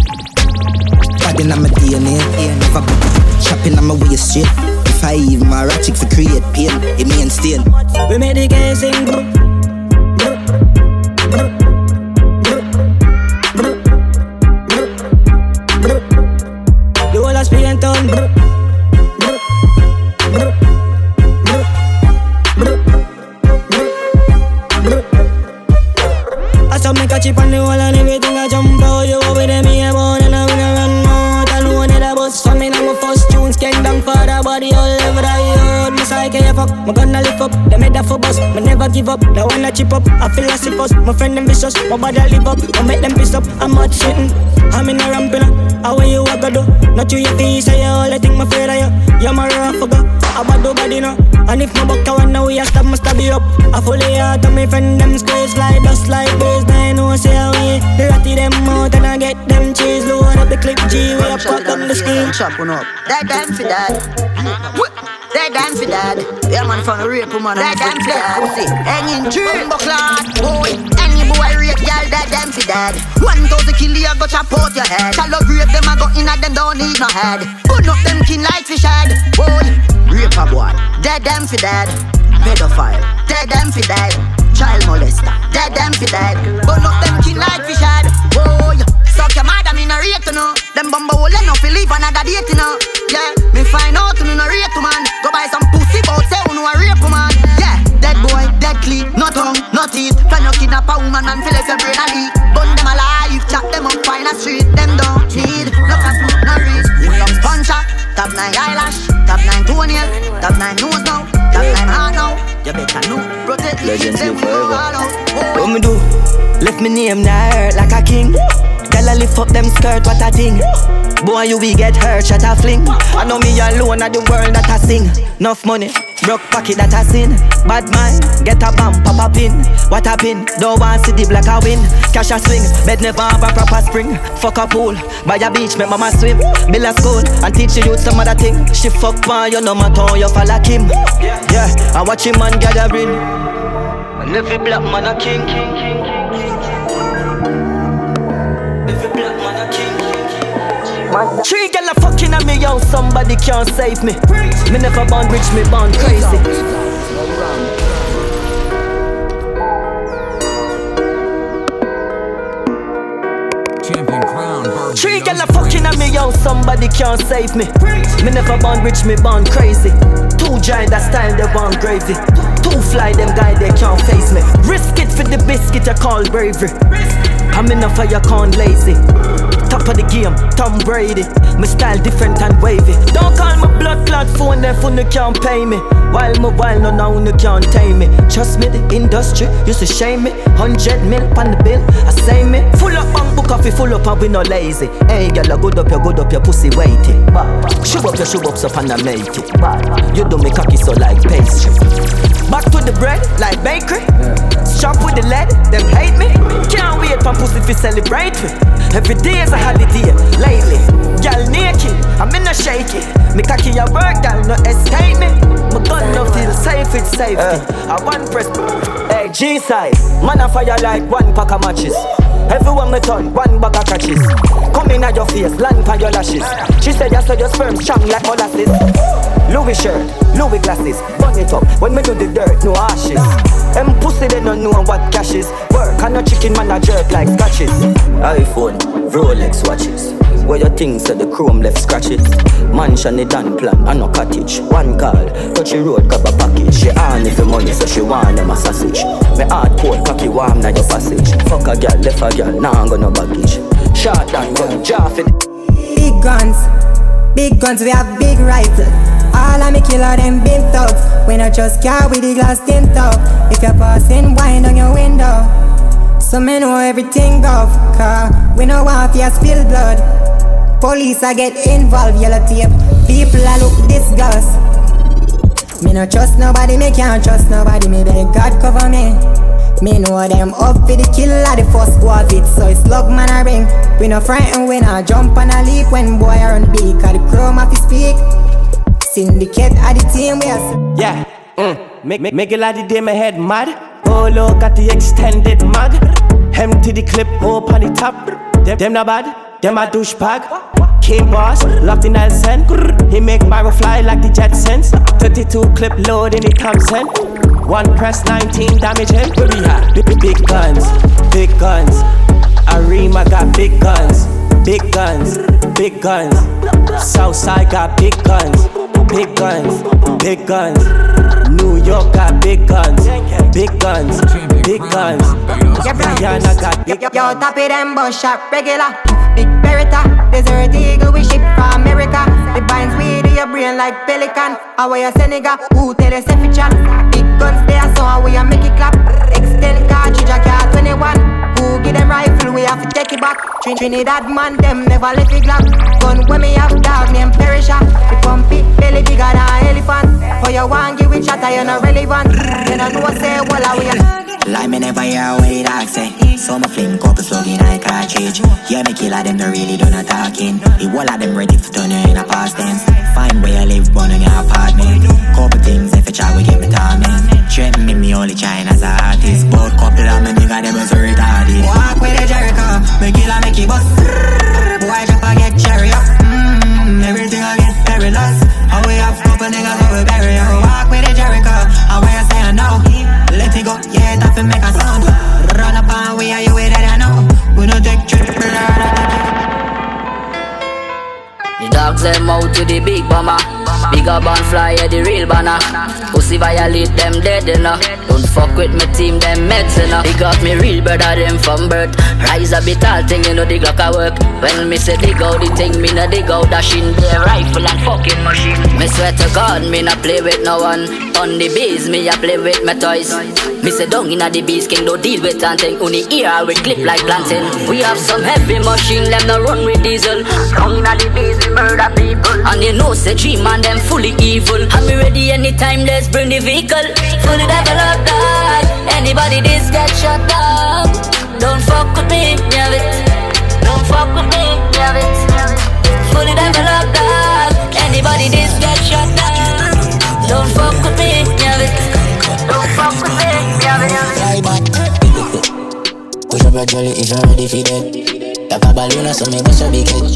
Bad in my DNA, never chopping on my waist shit. If I even my ratchet for create pain, it means stain. We made the game sing. My I fuck, my gonna lift up. They made that for bus, me never give up. Now when I chip up, I feel like fuss. My friend them vicious, my body live up. I make them piss up, I'm hot shitting. I'm in a ramping up. How you, I got do? Not you, your face, I all I think my fear of you. You're my rough, I bad do body now. And if my buck I want now, we a stop, must stab you up. I fully out to my friend, them squares fly dust like birds. Now I know, say how we the ratty them out and I get them cheese. Load up the clip G, we pop on the screen. Chop one up. That damn for that. That damn for that. Yeah, man, from the rape woman. That damn for that. Pussy. Hanging tree. Buckler. Boy. Any boy rape, girl, that damn for that. One thousand kill you, go chop out your head. Shallow rape them, I go in at them, don't need no head. Put up them kin like fish head. Boy. Raper boy, dead them for dead. Pedophile, dead them for dead. Child molester, dead them for dead. Burn up them kin like fish head. Oh, suck your mother, no rate to know. Them bumbo will let no fi live another date, you know. Yeah, me find out you no rate to man. Go buy some pussy, but say you know a rape man. Yeah, dead boy, dead clean, no tongue, no teeth. Can you kidnap a woman and feel like your brain a leak? Burn them alive, chop them up, find a street. Them don't need no caffeine, no reach. Long sponge top nine eyelash. Top nine toenail, top nine nose now, top nine heart now. You better know, protect Legends live forever. What me do? Lift me name now like a king. Girl, I lift up them skirt, what a thing. Boy, you we get hurt, shut a fling. I know me alone at the world that I sing. Enough money, Broke pocket that I sin. Bad mind, get a bump, pop a pin. What a pin, don't want see the black a win. Cash a swing, bed never have a proper spring. Fuck a pool, by a beach, make mama swim. Build a school, and teach the youth some other thing. She fuck man, you no matter how you follow him. Yeah, I watch him man gathering. And every black man a king. Every Three gal a fucking at me, yo, somebody can't save me. Me never born rich, me born crazy. Champion Crown, Barbados. Three gal a fucking at me, yo, somebody can't save me. Me never born rich, me born crazy. Two giant that style, they want gravy. Two fly, them guy, they can't face me. Risk it for the biscuit, I call bravery. I'm in a fire, can't lazy. Top of the game, Tom Brady. My style different and wavy. Don't call my blood clot phone, if you can't pay me. While my while, no now you can't tame me. Trust me, the industry used to shame me. Hundred mil on the bill, I say me. Full up on book coffee, full up and we no lazy. Hey, girl, good up your good up your pussy weighty. Show up your shoe ups up and I make it. You do me cocky so like pastry. Back to the bread, like bakery. Strap with the lead, them hate me. Can't wait for pussy to celebrate me. Every day is a holiday, lately. Girl naked, I'm in a shaky. Me cocky a work, girl, no escape me. My gun no feel safe, it's safety. Eh. I one press, hey G side, man a fire like one pack of matches. Everyone me turn, one bag of catches. Come in at your face, land on your lashes. She said you saw your sperm strong like molasses. Louis shirt, Louis glasses, burn it up. When me do the dirt, no ashes. Them pussy they don't know what cash is. Work and no chicken man a jerk like scratches. iPhone, Rolex watches. Where your things at the chrome left scratches. Mansion the done plan, and no cottage. One call, touch the road, grab a package. She on if the money, so she want them a sausage. Me hard cold, cocky warm na your passage. Fuck a girl, left a girl, now I'm gonna baggage. Shot and gun, for the Big guns, big guns, we have big rifle. All of me killer them been thugs. We not just car with the glass tint up. If you're passing, wind on your window. So me know everything off car. We no want you spill blood. Police I get involved, yellow tape. People I look disgust. Me no trust nobody, me can't trust nobody. Me beg God cover me. Me know them up for the killer, the first of it. So it's log man a ring. We no frightened, we no jump and a leap when boy I run big. Cause the chrome off speak. Syndicate at the team, we are. Yeah, mm. make, make, make a lot of my head mad. Oh, look at the extended mag. Empty the clip, hope on the top. Them, them not bad, them a douchebag. King boss, locked in Nelson. He make Myro fly like the Jetsons. 32 clip load in the Thompson. One press, 19 damage him. Where we at? Big, big, guns, big guns. Arima got big guns, big guns, big guns. Southside got big guns, big guns, big guns. New York got big guns, big guns, big guns. Guyana got big Yo, yo, top it them bus shot regular. Big Beretta, desert eagle we ship from America. The binds weed in your brain like pelican. How are you Senegal? Who tell us if? Big guns there, so how we a make it clap. Extend cartridge, a car 21. Give them rifle? We have to take it back. Trin Trinidad man, them never let it glock. Gun when me have dog named Perisha. The pump it belly bigger than an elephant. For your one give it shot, you're not relevant. You don't know say well we are. Like me never hear what the dog say So me fling couple slug in a cartridge Yeah, me kill a them, they really done a talking The whole of them ready to turn you in a past tense Find where you live, burn on your apartment Couple things, if you try, we get me torment Threaten me, me only trying as a artist Both couple of me nigga, them was retarded Walk with the Jericho, me kill a uh. make it bust. Boy, drop a get cherry up. Mmm, everything I get perilous. How we have couple niggas how we bury you. Uh. Walk with the Jericho, how we say I know. Let it go, yeah, that fi make a sound. Run up and we are you with it, I know. We no take trip, The dogs them out to the big bomber. Bigger band fly, yeah, the real banner. Violate them dead, you know. Don't fuck with my team, them meds, know. He got me real brother, them from birth. Rise a bit tall thing, you know, the Glock a work. When me say dig out the thing, me no dig out dashing the rifle and fucking machine. Me swear to God, me no play with no one. On the bees, me a play with my toys. Me say down inna the bees, king don't deal with anything. Only ear with clip like planting. We have some heavy machine, them no run with diesel. Down inna the bees, we murder people. And you know, say dream man, them fully evil. And me ready anytime, let's bring the vehicle. Fully developed, dog. Anybody this get shut down. Don't fuck with me, yeah it. Don't fuck with me, yeah it. Fully developed, dog. Anybody this get shut down. Don't fuck with me, yeah it. Don't fuck with me. Fly back. Push up your jolly if you're ready for that. Like a balloon, so me bust a big head.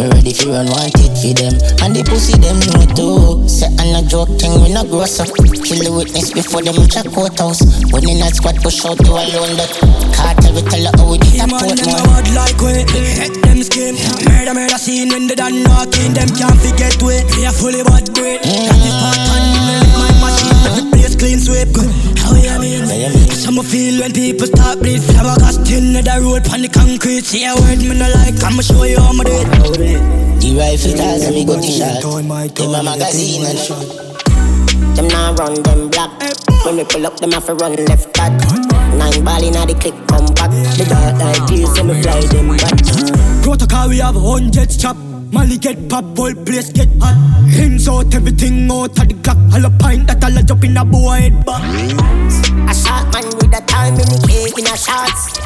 Me ready for run one tit for them And the pussy them know too Say I'm not joke thing, we not gross up Kill the witness before them reach a courthouse When in that squad push out to alone that Cartel we tell her how we did a port man hard like we Hit them skin Murder murder scene when they done knocking Them can't forget we We are fully bad brain That is part lift my machine clean sweep good How you mean? Some feel when people start bleed Flabbergasting the road pon the concrete See a word me no like I'ma show you how me do it The rifle ties and me go to shot In my magazine and shot Them now run them black. When we pull up, them have to run left back. Nine ball inna the click compact. The dark like this, so me fly them back. Protocol we have hundreds chop Molly get pop, whole place get hot Rims out, everything out of the clock All a pint that all a jump in a boy head back A shot man with a time in the cake in a shots.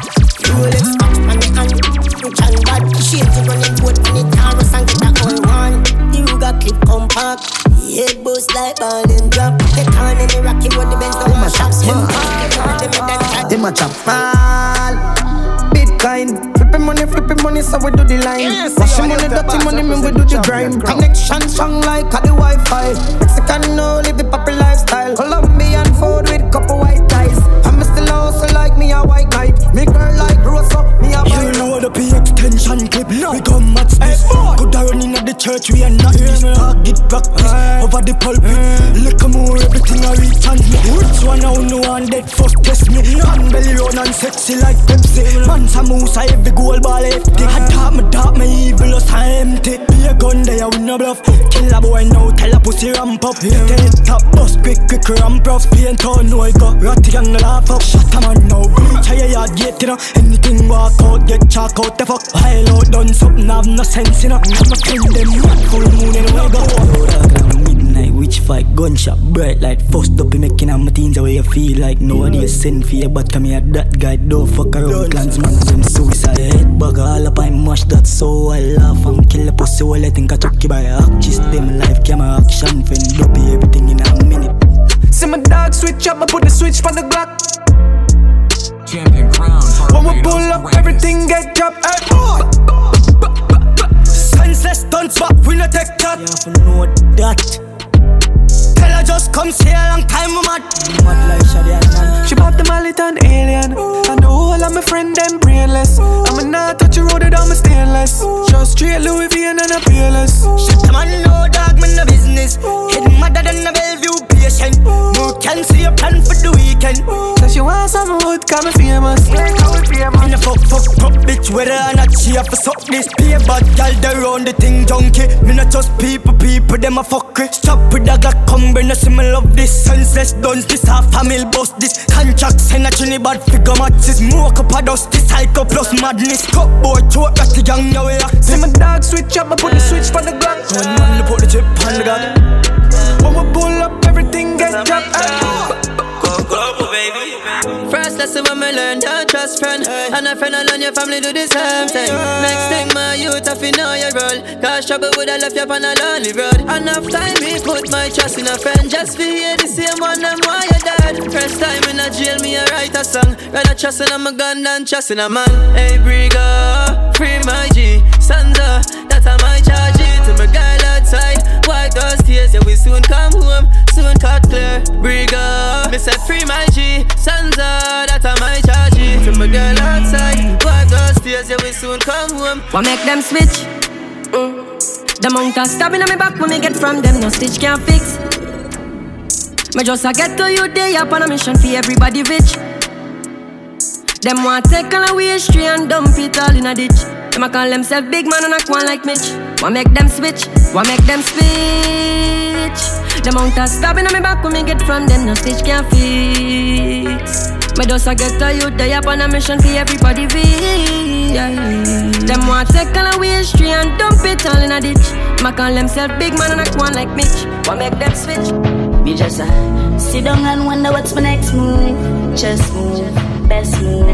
Rolex watch on the hand. Rich and bad. Shades you running boat on the Taurus and get a whole one. The Ruger clip compact. Head boost like ball and drop. Get on in the rocky road, the Benz don't want shop. Them hard, Them a chop fall. Bitcoin. Flipping money, flipping money, so we do the line. Washing money, dirty money, me we do the grind. Connection strong like at the Wi-Fi. Mexican no live the poppy lifestyle. Colombian food with couple white ties. I'm still hustle like me a white knight. Me girl like Rosa, me a You know the P extension clip. We come match this Could I run in at the church We are not this. Target practice Over the pulpit. Look more everything I reach and me. Rich one now no one dead first test me. Man belly round and sexy like Pepsi. Man I every goal ball empty. I dark me dark me evil us I empty. Be a gun there we no bluff. Kill a boy now tell a pussy ramp up. Take it top bus quick quick ramp up. Paint on no I got Ratty and laugh up. Shut a man now. Bleach a yard gate you know Anything walk out get chalk out the fuck While out done something have no sense you know I'ma send them. Mad full moon and we go Midnight witch fight? Gunshot bright light First up in making all my teens away you feel like? Nobody send for your but come here that guy don't fuck around Clans man them suicide. Head bag all up I mash that so I laugh and kill the pussy. While I think I chuck you by a hack Just them life camera action Fend up everything in a minute. See my dog switch up, I put the switch on the Glock. Champion Crown. When we pull up, everything get dropped. Senseless stunts but we no take that You have know that. Tell her just come see a long time we mad Mad like Shadi man. She pop the mallet and alien. And the whole of my friend them brainless. I'ma not touch a road without my stainless. Just straight Louis V and a peerless. Shut the man no dog, me no business. Head madder than a Bellevue patient No can see a plan for the weekend. So she want some wood, call me famous. Like how we famous. Me no fuck fuck fuck bitch whether or not she have to suck this. Pay bad gal they round the thing junkie. Me not just people people them a fuck it. Stop with the Glock come bring no see me love this. Senseless duns this half family bust this. Contract send a trini bad figure matches. Smoke up a dust this psycho plus madness. Cut boy choke got the young now we act. See my dog switch up, I put the switch for the Glock. One man to put the chip on the gun When we pull up, everything get dropped. First lesson when me learn don't trust friend. And a friend alone your family do the same thing. Next thing my youth if you know your role. Cause trouble would have left you on a lonely road. Enough time me put my trust in a friend. Just for hear the same one them why you dead? First time in a jail me a write a song. Rather trust in a gun than trust in a man. Hey Brigo, free my G. Sansa, those tears, yeah we soon come home Soon cut clear Brigo, me said free my G Sansa, that's how my charge To my girl outside Wipe those tears, yeah we soon come home What make them switch? Mm. The amount of stabbing on me back when me get from them, no stitch can't fix. Me just a get to you day up on a mission for everybody rich. Them want take all away history and dump it all in a ditch. Them a call themselves big man and a one like Mitch. Want make them switch, want make them switch. The amount of stabbing on me back when me get from them, no stitch can fix. Me just a get to you day up on a mission for everybody rich. Them want take all away history and dump it all in a ditch. Them a call themself big man and a one like Mitch. Want make them switch. Me just uh, sit down and wonder what's my next move. Just move, best move.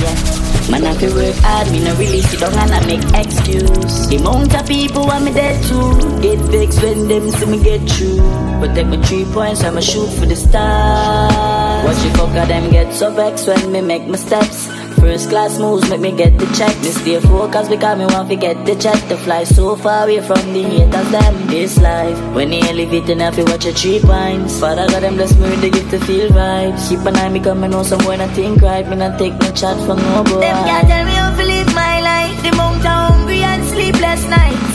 Yeah. Man, I feel work hard, me no really sit down and I make excuse. The amount of people want me dead too. Get vexed when them see me get through. Protect my three points, I'ma shoot for the stars. Watch the fuck of them get so vexed when me make my steps. First class moves make me get the check. Me stay focused because me want to get the check. To fly so far away from the haters them. This life, when you elevating, have to watch your three points. Father got them bless me with the gift to feel vibes. Keep an eye me come know some boy not think right. Me not take no chat from no boy. Them can't tell me how to live my life. The amount of hungry and sleepless nights.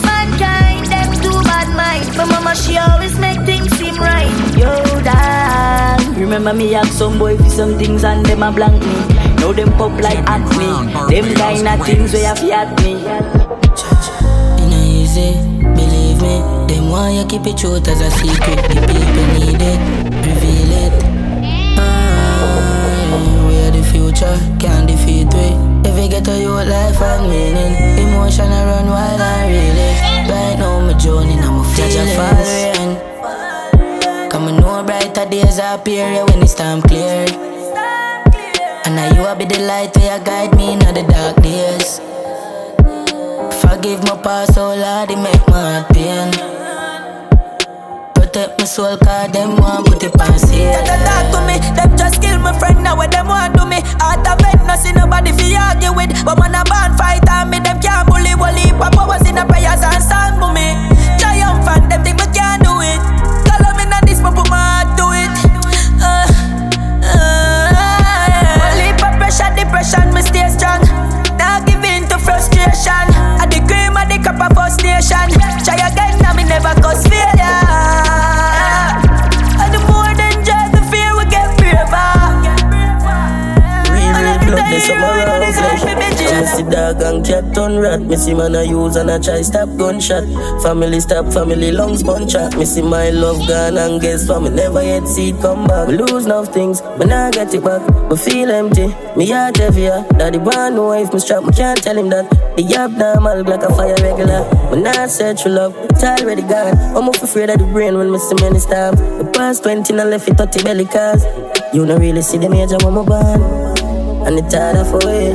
Mankind, them too bad mind. My mama, she always make things seem right. Yo, damn. Remember me ask some boy for some things and them a blank me. Now them pop like at me. Them kind of things where you fiat me. It ain't easy, believe me. Them why you keep it short as a secret. The people need it, reveal it. Ah, we are the future, can't defeat we. Get to your life and meaning, emotion I run wild and really. Right now, my journey, I'm a feeling following. Come on, know brighter days appear yeah, when it's time clear. And now you will be the light you guide me in the dark days. Forgive my past, so Lord, it make my heart pain. Protect my soul, cause them want put it on sale. They talk to me, them just kill my friend now what them want to me. Out of bed, no see nobody fi argue with. But man a band fight and me them can't bully. Wally papa was in the prayers and song for me. Triumphant, them think me can't do it. Call me in this, but put my heart to it. Uh, uh, Wally pressure, depression, me stay strong. Now give in to frustration. At the cream of the cup of first nation. Try again, now me never cause failure. They some flesh. I'm see dog and cat on rat. Me see man a use and a try stop gunshot. Family stop, family lungs bunch chat. Me see my love gone and guess what? Me never yet see it come back. Me lose enough things, me nah get it back. Me feel empty, me heart heavier. Daddy want know if me strap, me can't tell him that. The abnormal look like a fire regular. Me not search for love, it's already gone. I'm off afraid of the brain when me see many storms. The past 20 and left it 30 belly cars. You don't really see the major when me born. And it's harder for it.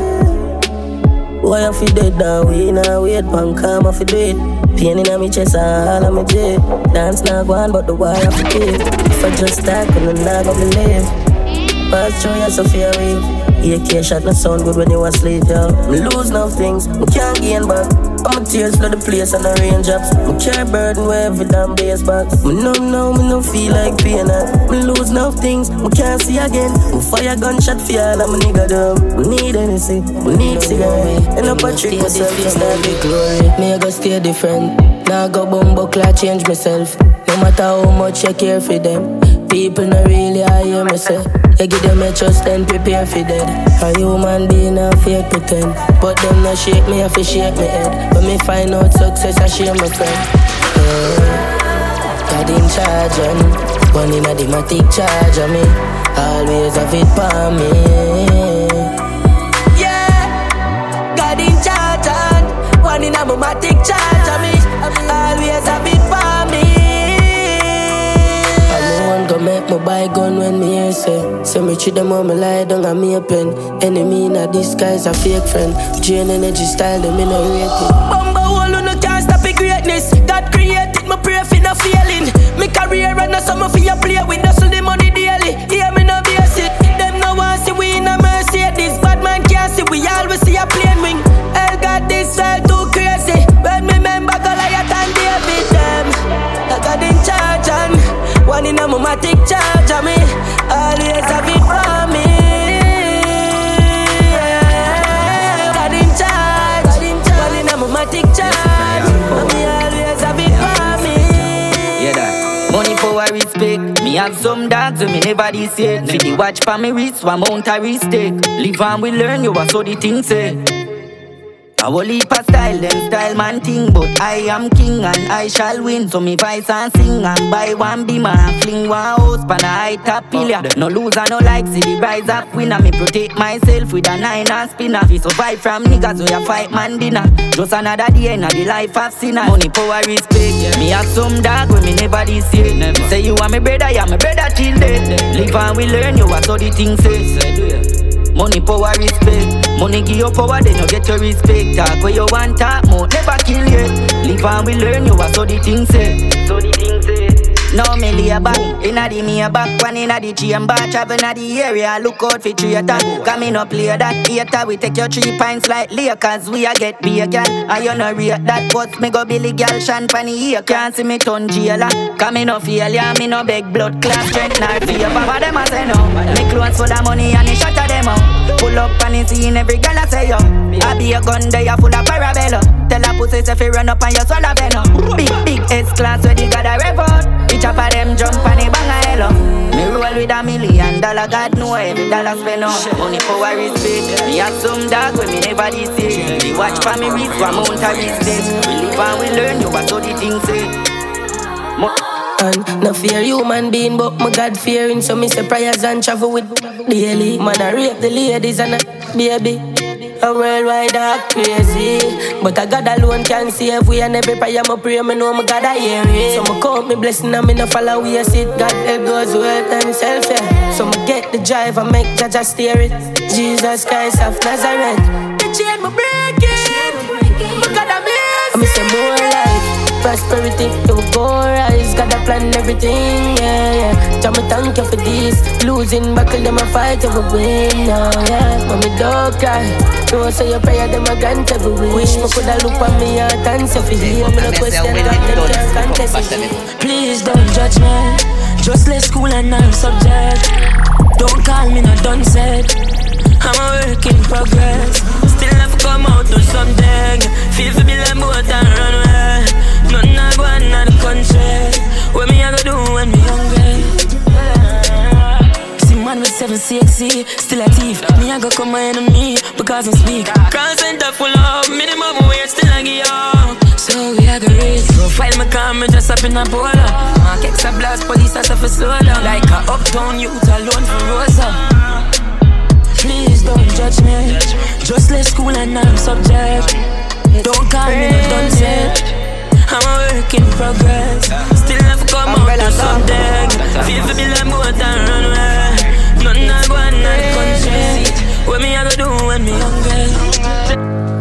Why I feel dead now? We now wait, calm, I feel do it. Pain in my chest and all of my jet. Dance not go on, but the wire I feel pay. If I just then I'm not gonna believe. Pass through your Sophia wave. AK shot not sound good when you asleep, yo. Me lose now things, me can't gain back. I'm a tears flood the place and the rain drops. Me carry burden where every damn base box. Me numb now, me no feel like pain. Me lose now things, me can't see again. Me fire gunshot for all of my nigga dumb. Me need anything, me need to cigarette. And up a trick myself to start the glory. Me I go stay different. Now I go bumbo clock change myself. No matter how much I care for them. People not really I hear me say. You give them a trust and prepare for dead. A human being a fake pretend. But them not shake me, I fi shake me head. When me find out success, I share my friend. Yeah. God in charge of me. One in a matic charge of me. Always have it for me. Yeah, God in charge and one in a charge of me. Always have it Me buy gun when me hear say Say me treat them on me lie down and me a pen Enemy in a disguise a fake friend Drain energy style them in a rate it Bumba who no can't stop the greatness. God created me pray for no failing. Have some dogs when me never this yet. See the watch for me wrist, one mount a risk take. Eh. Live and we learn, you are so the thing say. I will leap a style, them style man thing But I am king and I shall win. So me voice and sing and buy one beamer And fling one house pan a high top pillar No loser, no like, see the rise up winner. Me protect myself with a nine and spinner. Fi survive from niggas who ya fight man dinner. Just another day in the life of sinner. Money, power, respect yeah. Me have some dog when me never this year. Never. Say you are my brother, yeah, my brother till dead Live and we learn, you are so the thing say Money, power, respect. Money give you power, then you get your respect. Talk where you want talk more, never kill you. Live and we learn you are so the thing say. So the. Now me lay back. Inna the me back. One inna the chamber. Travel inna the area. Look out for traitor Come in up play that Hater we take your three pints like Lakers. We a get big girl And you no rate that Post me go Billy girl Shan pan the Can't see me turn jailer. Come in no failure. Me no beg blood class Strength nor favor What them a say no. Me clothes full of money And the shot them out. Pull up and the scene Every girl a say yo. I be a gun They a full of parabellum. Tell a pussy if you run up And you swallow venom. Big big S-class Where they got a rev Chop of them jump and they bang a hello. Me roll with a million dollar, God know every dollar spend on. Money power respect. Me have some dog when me never say. We watch for me wrist, one mount a. We live and we learn, you what all the things eh. say. And no fear human being, but my God fearing. So me say prayers and travel with daily. Man, I rape the ladies and a baby. A worldwide dark crazy. But I God alone can save we and every prayer I pray, me know my God I hear it. So me count me blessing and me no follow we a sit. God help goes well and self yeah. So me get the drive and make Jah steer it. Jesus Christ of Nazareth. The chain me breaking. My God amazing. I'm say more life prosperity, you go rise. Plan everything, yeah, yeah. Tell me thank you for this. Losing, buckle them a fight, will win, oh, yeah. Mommy, don't cry. No, say your prayer, them a grant every wish. Me coulda look on me heart and say for you. Me no question, God, them can't contest it. Please don't judge me. Just let school and non subject. Don't call me no done said. I'm a work in progress. Still have to come out to something. Feel for me like more than runway. Nothing I go on in the country. What me I go do when me hungry? See man with seven sexy, still a thief. Me I go come my enemy because I speak. Cross center full of minimum wage, still I get up. So we are the race. Profile my car, me dress up in a polo. Markets a blast, police a suffer slow down. Like a uptown youth alone for Rosa. Please don't judge me. Just let school and I'm subject. Don't call me no done said. I'm a work in progress. Still have come out to something. Feel for me like more than runway. Nothing I in the country. What me I go do when me hungry?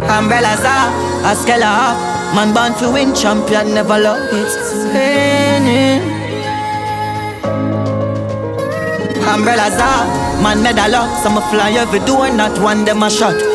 Umbrellas up, a scale up. Man born to win, champion never lost. It's raining. Umbrellas up, man medal up. Some fly every door, not one them a shot.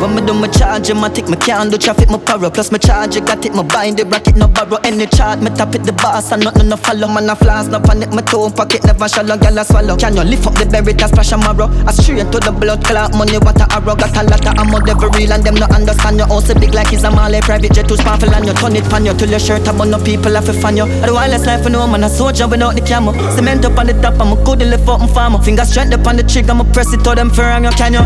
When me do my charge, my me can't do traffic, my power. Plus my charge, got it, my bind the bracket, no borrow any chart. Me tap it the boss, and nothing no follow, man, I flash, no panic, my toe pocket, never shallow, gal I swallow. Can you lift up the berry, that splash a marrow? I straight to the blood clot, money, what a arrow, got a lot of ammo, never real, and them no understand you. Also big like it's a mall, private jet too powerful, and you turn it pan you till your shirt, about no people have to fan you. I wireless life, I know, man, a soldier without the camera. Cement up on the top, I'm a good lift up, I'm farmer. Fingers strength up on the trigger, I'ma press it to them for you, can you?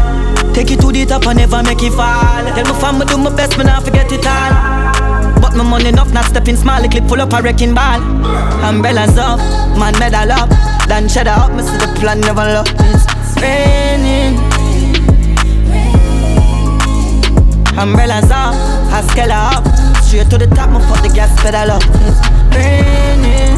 Take it to the top and never make it fall. Tell my fam I do my best, me not forget it all. But my money enough, not stepping small, the clip full up a wrecking ball. Umbrellas up, man medal up, then cheddar up, see the plan never look. It's raining. Umbrellas up, Haskella up, straight to the top, me fuck the gas pedal up. It's raining.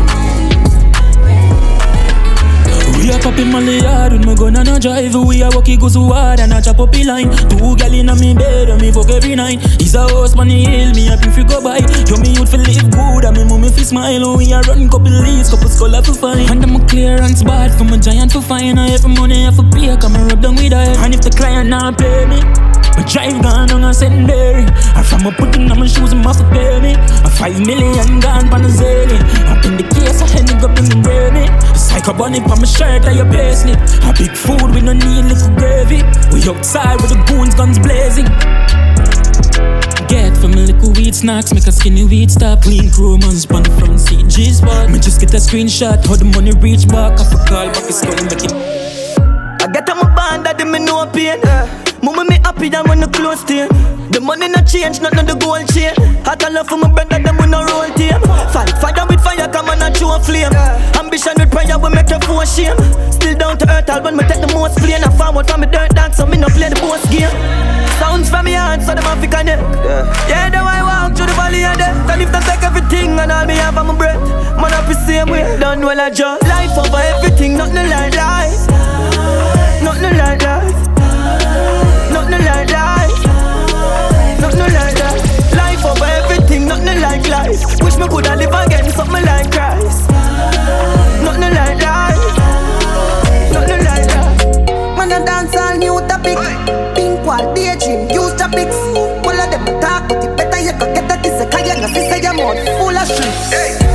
We a pop in Molly yard with my gun and a drive. We a walkie go so hard and a chop up a line. Two gal in a me bed and me fuck every night. He's a house man he hill, me happy if you go by. Yo me youth fi live good and me mommy fi smile. We a run couple leaves, couple skull fi find. And I'm a clearance bad from a giant to find. I every money I fi pay, come and rub down with her. And if the client not pay me. My drive gone on a St. Mary. I from a putting on my shoes and must pay me. A five million gone pan a zillion. Up in the case, I hand up in the gravy. Psycho bunny on my shirt, I your payslip. A big food, we no need little gravy. We outside with the goons, guns blazing. Get from a little weed snacks, make a skinny weed stop. Clean chromans, on the front seat, G's spot. Me just get a screenshot, how the money reach back. I for call back, it's going make it. I get on my band, that me no pain. Eh. Mama me happy than when the close to The money not change, not the gold chain. I can love for my brother, them we no roll team. Fight fire with fire, come on and show a flame. Ambition with prayer, we make you for shame. Still down to earth, album, me take the most plane. I forward from me dirt dance, so me no play the boss game. Sounds from me heart, so them have to connect. Yeah, though I walk through the valley of death. And if they take everything and all me have on my breath, man, I be same way. Done well, I just life over everything, nothing like life. Nothing like life. Nothing like life. Nothing like that. Life over everything, nothing like life. Wish me coulda live again, something like Christ. Nothing like life. Nothing like that. Man, a dance all new topic. Pink wall, daydream, eh, use topics. All of them a talk, but it better you go get that. This a kaya, no sister, your mouth full of shit. Hundred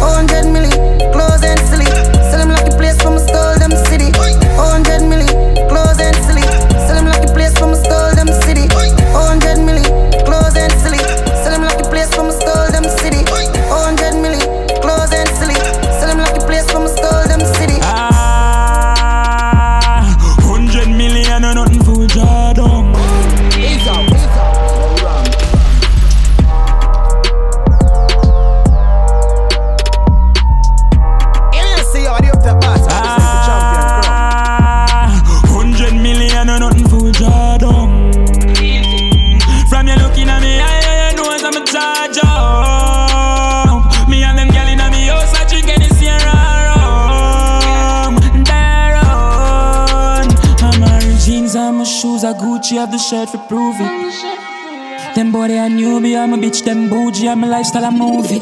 are Gucci, have the shirt for prove it. Them boy they a newbie, I'm a bitch, them bougie, I'm a lifestyle, a movie.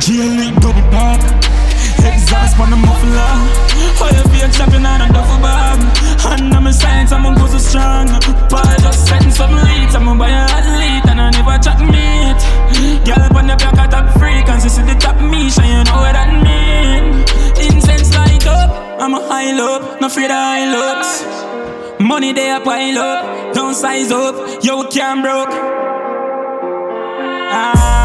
G-Elite double park, exhaust on the muffler. How you feel chopping on a duffel bag? And I'm a science, I'm a go so strong. Paul just sentence for me lead, I'm a buy a athlete, and I never chat meat. Girl up on the block, I top frequency, see the top me, so you know what that mean. Incense light up, I'm a high up, no afraid of high looks. Money they a pile up, don't size up, yo can't broke. Ah,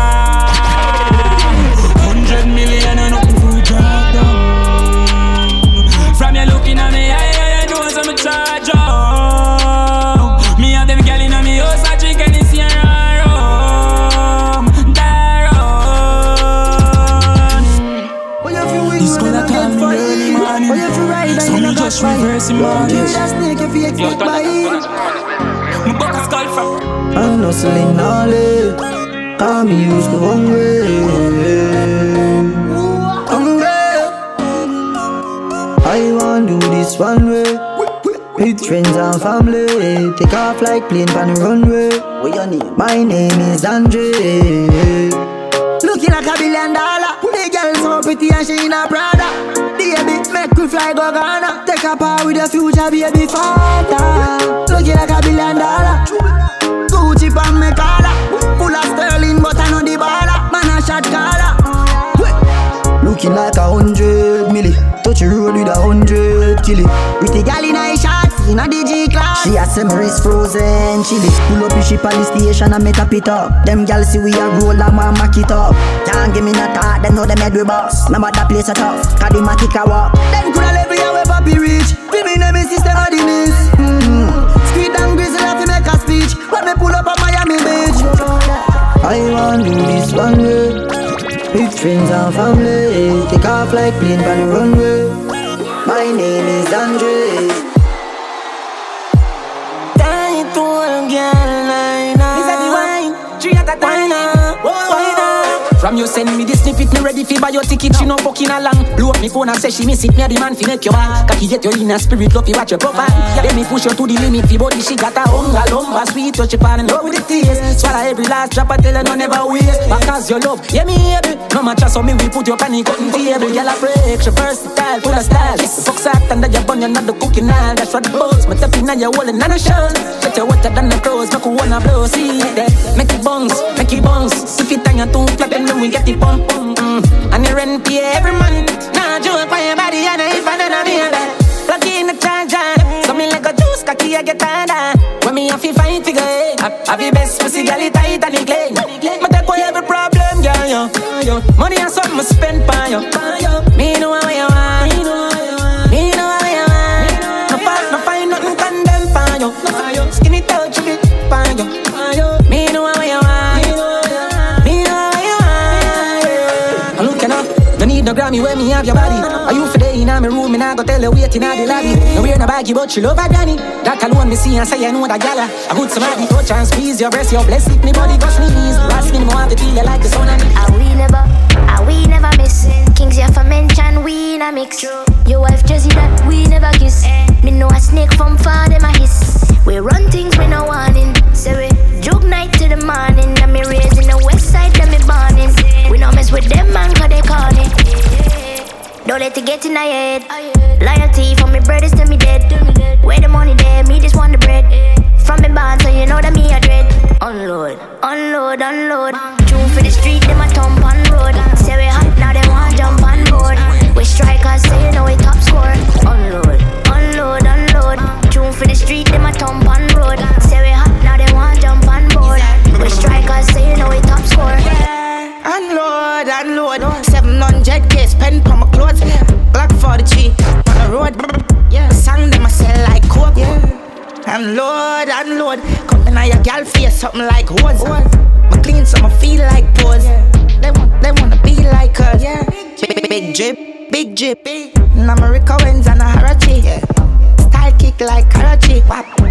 so me just reverse him on Yo, turn that Me buck a skull from I'm hustling all day. Call me used to hungry. Hungry. I want to do this one way. With friends and family. Take off like plane on the runway. What your name? My name is Andre. Looking like a billion dollar. The girl so pretty and she in a Prada. Baby, make we fly go Ghana. Take a part with the future baby father. Looking like a billion dollar. Gucci pan me collar. Full of sterling, but I know the baller. Man a shot caller. Looking like a hundred milli. Touch the road with a hundred killie. Pretty gal in a shot, in a DG class. She a say my wrist frozen chili. Pull up ship at the station and me tap it up. Them gal see we a roll and man mack it up. Can't give me no thought, them know them head we boss. But that place a tough, cause the matic a walk. Them coulda level ya where papi reach. Fi me name is system of the miss. Mm-hmm. Squid and grizzly have to make a speech. When me pull up on Miami Beach. I want do this one way. With friends and family. Take off like plane on the runway. My name is Andre. Girl line This is the wine, three at a time From you send me the snippet, me ready fi buy your ticket. She no fucking along. Blow up me phone and say she miss it. Me a the man fi make you back. Cocky get your inner spirit, love fi watch your profile. Then me push you to the limit. Fi body she got a hunger, lumber sweet. Touch your pan and love with the taste. Swallow every last drop. I tell her no never waste. Because your love, yeah me able. No matter so me we put your panic cutting table. Girl a break, she versatile, full of style. Fuck soft under your bun, you're not the cooking oil. That's what the boats. Me tapping on your wall and on a shell. Get your wetter than the clothes, make you wanna blow. See that? Make it bounce, make it bounce. If it on your two flap, then we get the pump. Mm. And the rent pay every month. Nah, joke on your body, and if I don't be a. Plug in the charger, so me like a juice, cocky, I get harder. When me have to fight figure, I Have your best pussy, girl, it tight and it clean. Me take away every problem, girl, yo. Money and something spend by you. Me know how you Grammy when me have your body. Are you for day in my room? Me nah go tell her waiting at the lobby. No wear no baggy, but she love her granny. That alone me see and say I know that gala. I good somebody touch and squeeze your breast, your bless it. Me body go sneeze. Last me more to feel you like the sun and Are we never, are we never missing? Kings you for mention, we in a mix. Your wife Jessie that we never kiss. Me know a snake from far, them a hiss. We run things we no warning. Say we joke night to the morning. And me raising the west side, them me burning. We no mess with them man, cause they call it. Don't let it get in my head. Loyalty for me brothers till me dead. Where the money there, me just want the bread. From me band, so you know that me a dread. Unload, unload, unload. Tune for the street, them a thump on road. Say we hot, now they want jump on board. We strikers, so you know we top score. Unload, unload, unload. Tune for the street, them a thump on road. Say we hot, now they want jump on board. We strikers, so you know we top score. Unload, unload. 700k spend for my clothes. Black 43 on the road. Yeah. Sang them I sell like coke. Yeah. Unload, unload. Come in your gal face something like hose. My clean so I feel like pose. They want, they wanna be like us. Yeah. Big, big, big drip, big drip. And I'm a Rick Owens and a Huarache. Style kick like Karachi.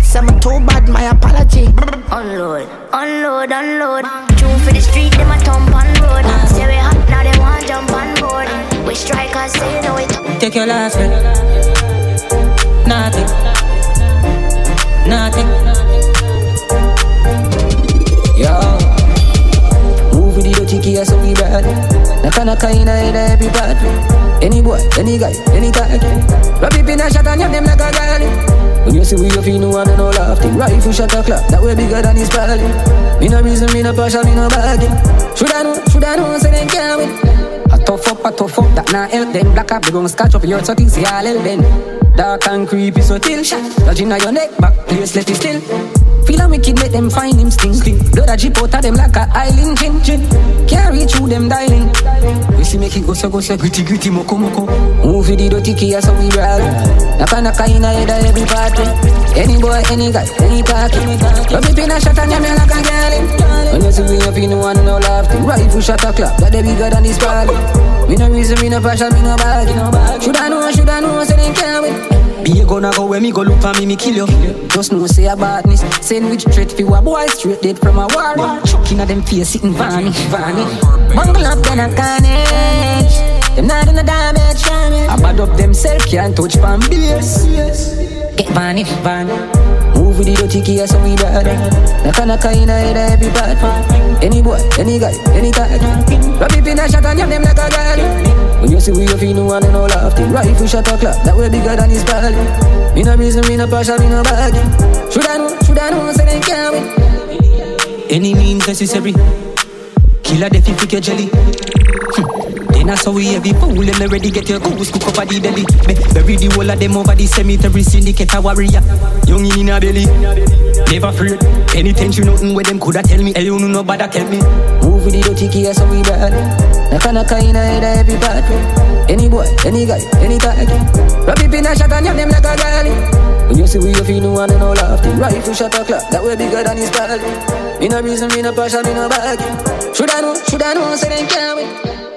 Some too bad, my apology. Unload, unload, unload. Tune for the street, them a thump on We strikers, say know it. Take your last breath. Nothing. Nothing. Yo. Move the dirty key, so we bad. Naka naka in a head of every part. Any boy, any guy, any tag. Rub it in a shot and yam them like a gal. When you see we you feel no one and no laughing. Rifle shot a clock, that way bigger than his body. Me no reason, me no partial, me no bagging. Should I know, should I know, say they can't win. Tough up, a tough up, that not help them. Black up, they gon' scratch up your so things see all help. Dark and creepy, so till shot. Dodging on your neck, back place left it still. Feel a wicked, make them find him stink. stink. Blood a drip out of them like a island. Can't reach through them dialing. We see make it go so go so gritty gritty moko moko. Move the dirty key, so we roll. Naka naka in a head of every party. Any boy, any guy, any party. Rub it in a shot and you me like a girl. When you see we up in no one no laughing. Rifle shot a clap, that they bigger than this body. Me no reason, me no passion, me no bag. Should I know, should I know, say they can't win. Be a gonna go where me go look for me, me kill you. Just know say a badness. Sandwich straight for a boy straight dead from a war. Chuck inna them face sitting vanish, vanish. Bungle up then a carnage. Them not in a damage. I bad up themself can't touch pan base. Get vanish, vanish. Move with the dirty key, so we bad. Naka naka inna head of every part. Any boy, any guy, any tag. Rub it in a shot and yam them like a girl. When you see we feel no one and no laughing. Rifle shot a clap, that way bigger than his body. Me no reason, me no partial, me no bagging. Should I know, should I know, say they can't win. Any means necessary. Killer the fi your jelly. Hmm. I saw we every fool them ready get your goose cook at the belly. Be, bury the whole of them over the cemetery syndicate a warrior. Young in a belly. Never afraid. Any tension nothing where them coulda tell me. Hey, you know nobody tell me. Move with the dirty key, so we bad. Naka naka in a head of every part. Any boy, any guy, any tag. Rub it in a shot and yam them like a girl. When you see we you no one and no laughing. Rifle shot a clock, that way bigger than his body. Me no reason, me no partial, me no bagging. Should I know, should I know, say they can't win.